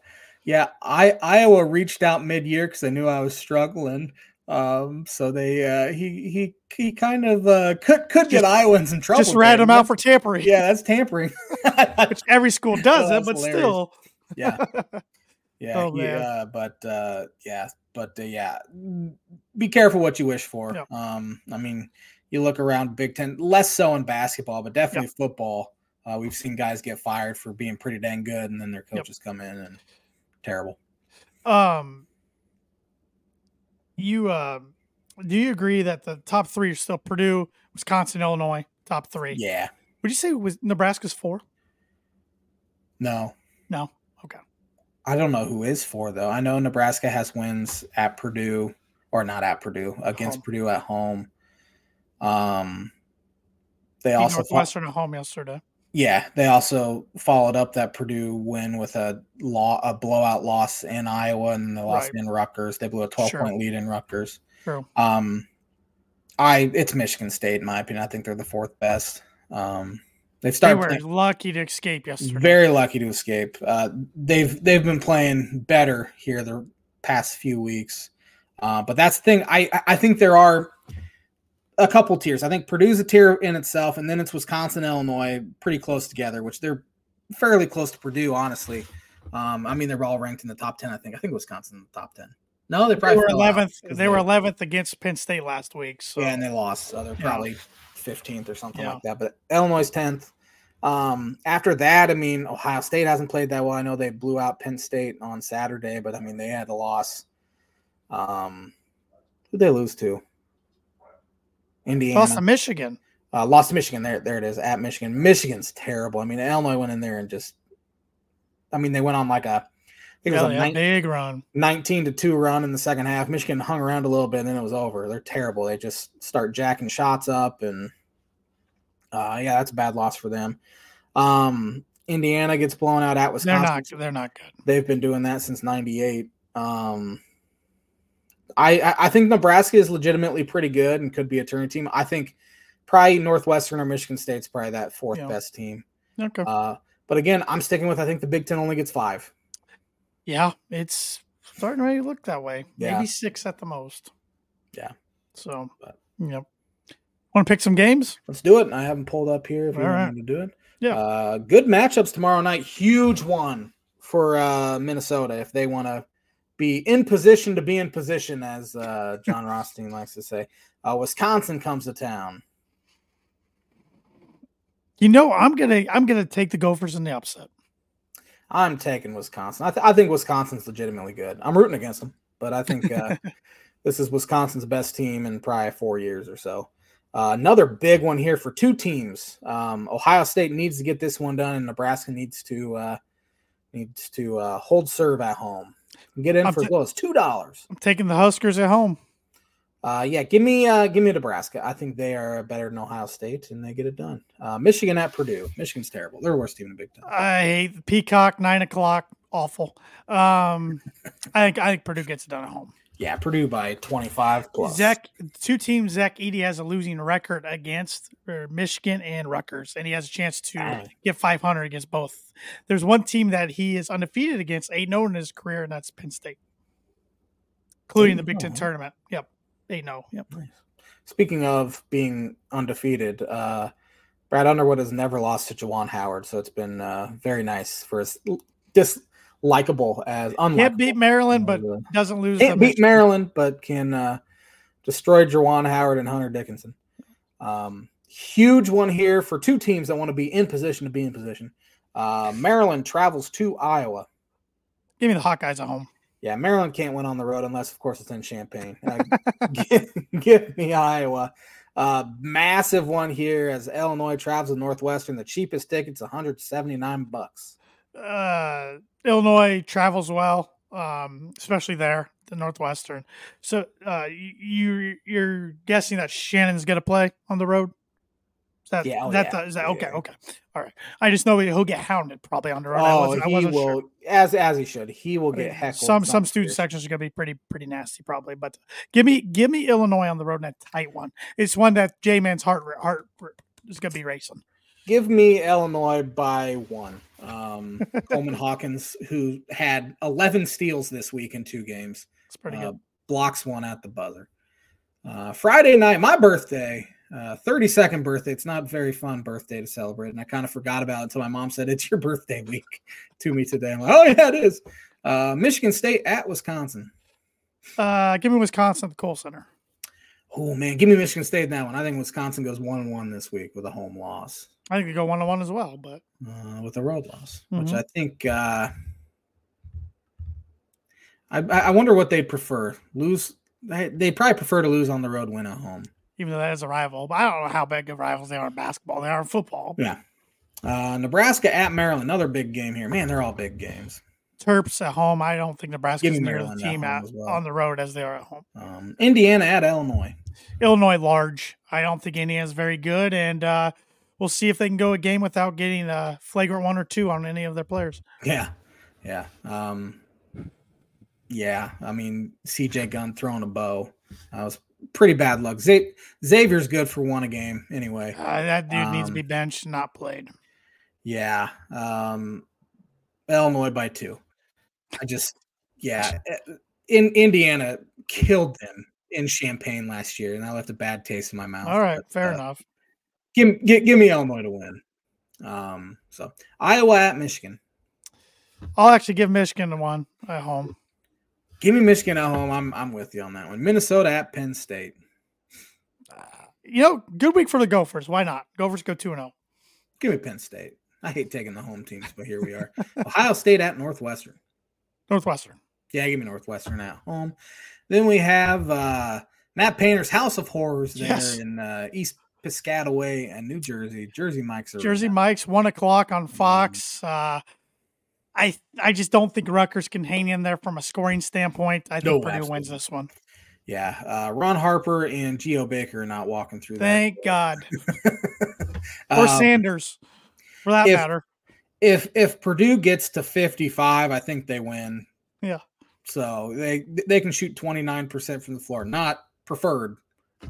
yeah, I Iowa reached out mid year because they knew I was struggling. Um, so they uh, he he he kind of uh, could could get Just- Iowa in some trouble. Just rat there. him out for tampering. Yeah, that's tampering. Which every school does Oh, it, but hilarious. still. yeah, yeah, Oh, he, uh, but uh, yeah, but uh, yeah, mm, be careful what you wish for. Yep. Um, I mean, you look around Big Ten, less so in basketball, but definitely football. Uh, we've seen guys get fired for being pretty dang good, and then their Yep. coaches come in and terrible. Um, you uh, do you agree that the top three are still Purdue, Wisconsin, Illinois, top three? Yeah, Would you say was Nebraska's four? no, No. Okay. I don't know who is four though. I know Nebraska has wins at Purdue, or not at Purdue, against Home. Purdue at home. Um, they also fought- Northwestern at home yesterday. Yeah, they also followed up that Purdue win with a law a blowout loss in Iowa, and they lost Right. in Rutgers. They blew a twelve Sure. point lead in Rutgers. True. Um, I it's Michigan State in my opinion. I think they're the fourth best. Um, they've They started were playing- lucky to escape yesterday. very lucky to escape. Uh, they've they've been playing better here the past few weeks, uh, but that's the thing. I- I think there are a couple tiers. I think Purdue's a tier in itself, and then it's Wisconsin, Illinois, pretty close together, which they're fairly close to Purdue, honestly. Um, I mean, they're all ranked in the top ten. I think. I think Wisconsin in the top ten. No, they they probably were eleventh. They were eleventh against Penn State last week. So yeah, and they lost. So they're probably fifteenth or something Yeah. like that. But Illinois tenth. Um, after that, I mean, Ohio State hasn't played that well. I know they blew out Penn State on Saturday, but I mean, they had a loss. Um, who they lose to? Indiana. lost to Michigan. Uh, lost to Michigan. There, there it is at Michigan. Michigan's terrible. I mean, Illinois went in there and just, I mean, they went on like a, I think it was Yeah, a they had a nine- big run. 19 to 2 run in the second half. Michigan hung around a little bit and then it was over. They're terrible. They just start jacking shots up and uh yeah, that's a bad loss for them. Um Indiana gets blown out at Wisconsin. They're not. They're not good. They've been doing that since 98. Um I, I think Nebraska is legitimately pretty good and could be a turning team. I think probably Northwestern or Michigan State's probably that fourth Yeah. best team. Okay. Uh but again, I'm sticking with I think the Big Ten only gets five. yeah, it's starting to really look that way. Yeah. Maybe six at the most. Yeah. So, But- yep. Want to pick some games? Let's do it. I haven't pulled up here if you All want right. me to do it. Yeah. Uh, good matchups tomorrow night. Huge one for uh, Minnesota if they want to be in position to be in position, as uh, John Rothstein likes to say. Uh, Wisconsin comes to town. You know, I'm gonna I'm gonna take the Gophers in the upset. I'm taking Wisconsin. I, th- I think Wisconsin's legitimately good. I'm rooting against them, but I think uh, this is Wisconsin's best team in probably four years or so. Uh, another big one here for two teams. Um, Ohio State needs to get this one done, and Nebraska needs to uh, needs to uh, hold serve at home. Get in I'm for as low as two dollars. I'm taking the Huskers at home. Uh, yeah, give me uh, give me Nebraska. I think they are better than Ohio State, and they get it done. Uh, Michigan at Purdue. Michigan's terrible. They're the worst team in the Big Ten. I hate the Peacock nine o'clock. Awful. Um, I think I think Purdue gets it done at home. Yeah, Purdue by twenty five plus. Zach, two teams Zach Edey has a losing record against Michigan and Rutgers, and he has a chance to Dang. get 500 against both. There's one team that he is undefeated against, 8 0 in his career, and that's Penn State, including the Big Ten huh? tournament. Yep. 8 0. Yep. Speaking of being undefeated, uh, Brad Underwood has never lost to Juwan Howard, so it's been uh, very nice for as dislikable as unlikable. Can't beat Maryland, but doesn't lose. can't beat Maryland, but can uh, destroy Juwan Howard and Hunter Dickinson. Um, huge one here for two teams that want to be in position to be in position. Uh, Maryland travels to Iowa. Give me the Hawkeyes at home. Yeah, Maryland can't win on the road unless, of course, it's in Champaign. Uh, give, give, me Iowa. Uh, massive one here as Illinois travels to Northwestern. The cheapest ticket's 179 bucks. Uh, Illinois travels well, um, especially there, the Northwestern. So uh, you you're guessing that Shannon's going to play on the road? Is that, yeah, oh, that yeah. Is that okay? Yeah. Okay, all right. I just know he'll get hounded probably on the road. Oh, I wasn't, he I wasn't will, sure. as as he should. He will get heckled. Some some student sections are going to be pretty pretty nasty probably, but give me give me Illinois on the road in a tight one. It's one that J Man's heart heart is going to be racing. Give me Illinois by one. Um, Coleman Hawkins, who had 11 steals this week in two games, it's pretty uh, good. Blocks one at the buzzer. Uh, Friday night, my birthday, uh, 32nd birthday. It's not very fun birthday to celebrate, and I kind of forgot about it until my mom said it's your birthday week to me today. I'm like, oh yeah, it is. Uh, Michigan State at Wisconsin. Uh, give me Wisconsin at the Kohl Center. Oh man, give me Michigan State in that one. I think Wisconsin goes one and one this week with a home loss. I think go one on one as well, but uh, with a road loss, mm-hmm. which I think uh, I, I wonder what they'd prefer. Lose, they probably prefer to lose on the road, win at home. Even though that is a rival, but I don't know how big of rivals they are in basketball. They are in football. Yeah. Uh, Nebraska at Maryland, another big game here. Man, they're all big games. Terps at home. I don't think Nebraska's near the team at, well. on the road as they are at home. Um, Indiana at Illinois. Illinois large. I don't think Indiana's very good, and uh, we'll see if they can go a game without getting a flagrant one or two on any of their players. Yeah, yeah, um, yeah. I mean, CJ Gunn throwing a bow. That was pretty bad luck. Z- Xavier's good for one a game anyway. Uh, that dude um, needs to be benched, not played. Yeah. Um, Illinois by two. I just, yeah. In Indiana killed them in Champaign last year, and that left a bad taste in my mouth. All right, but, fair uh, enough. Give, give give me Illinois to win. Um, so Iowa at Michigan. I'll actually give Michigan the one at home. Give me Michigan at home. I'm I'm with you on that one. Minnesota at Penn State. Uh, you know, good week for the Gophers. Why not? Gophers go two and zero. Oh. Give me Penn State. I hate taking the home teams, but here we are. Ohio State at Northwestern. Northwestern. Yeah, give me Northwestern at home. Then we have uh, Matt Painter's House of Horrors there yes. in uh, East Piscataway and New Jersey. Jersey Mike's. Jersey Mike's one o'clock on Fox. Mm. Uh, I I just don't think Rutgers can hang in there from a scoring standpoint. I think no, Purdue absolutely. wins this one. Yeah, uh, Ron Harper and Geo Baker are not walking through. Thank God. or um, Sanders, for that if, matter. If if Purdue gets to fifty five, I think they win. Yeah. So they they can shoot twenty nine percent from the floor, not preferred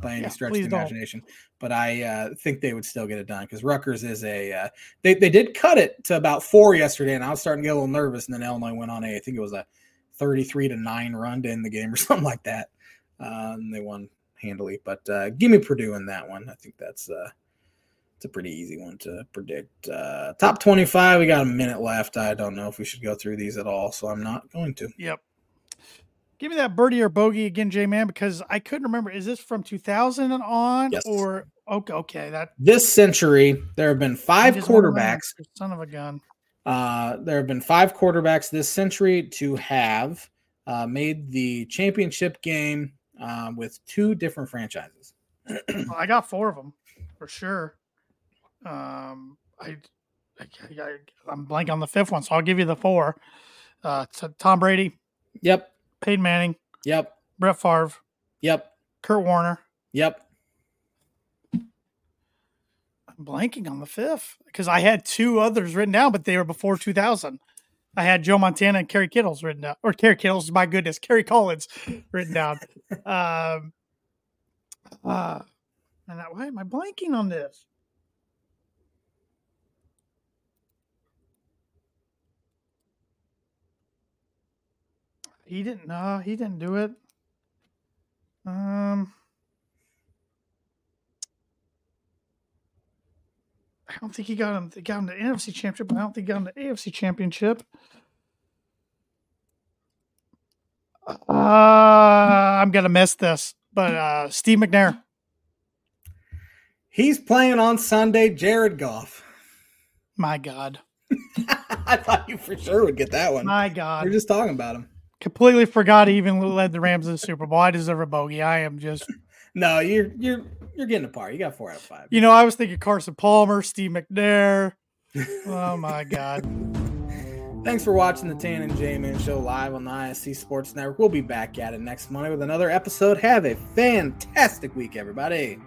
by any yeah, stretch of the imagination. Don't. But I uh, think they would still get it done because Rutgers is a uh, they they did cut it to about four yesterday, and I was starting to get a little nervous. And then Illinois went on a I think it was a thirty three to nine run to end the game or something like that. Uh, and they won handily. But uh, give me Purdue in that one. I think that's uh, it's a pretty easy one to predict. Uh, top twenty five. We got a minute left. I don't know if we should go through these at all, so I'm not going to. Yep. Give me that birdie or bogey again, J Man, because I couldn't remember. Is this from 2000 and on, yes. or okay? Okay, that this century there have been five quarterbacks. Son of a gun. Uh, there have been five quarterbacks this century to have uh, made the championship game uh, with two different franchises. well, I got four of them for sure. Um, I, I, am blank on the fifth one, so I'll give you the four. Uh, Tom Brady. Yep. Peyton Manning. Yep. Brett Favre. Yep. Kurt Warner. Yep. I'm blanking on the fifth because I had two others written down, but they were before 2000. I had Joe Montana and Kerry Kittles written down, or Kerry Kittles, my goodness, Kerry Collins written down. um, uh, and that, why am I blanking on this? He didn't. No, he didn't do it. Um, I don't think he got him. He got him the NFC Championship. I don't think he got him the AFC Championship. Uh, I'm gonna miss this, but uh, Steve McNair. He's playing on Sunday. Jared Goff. My God. I thought you for sure would get that one. My God. We're just talking about him. Completely forgot he even led the Rams to the Super Bowl. I deserve a bogey. I am just No, you're you're you're getting a par. You got four out of five. you know, I was thinking Carson Palmer, Steve McNair. Oh my god. Thanks for watching the Tan and J Man Show live on the ISC Sports Network. We'll be back at it next Monday with another episode. Have a fantastic week, everybody.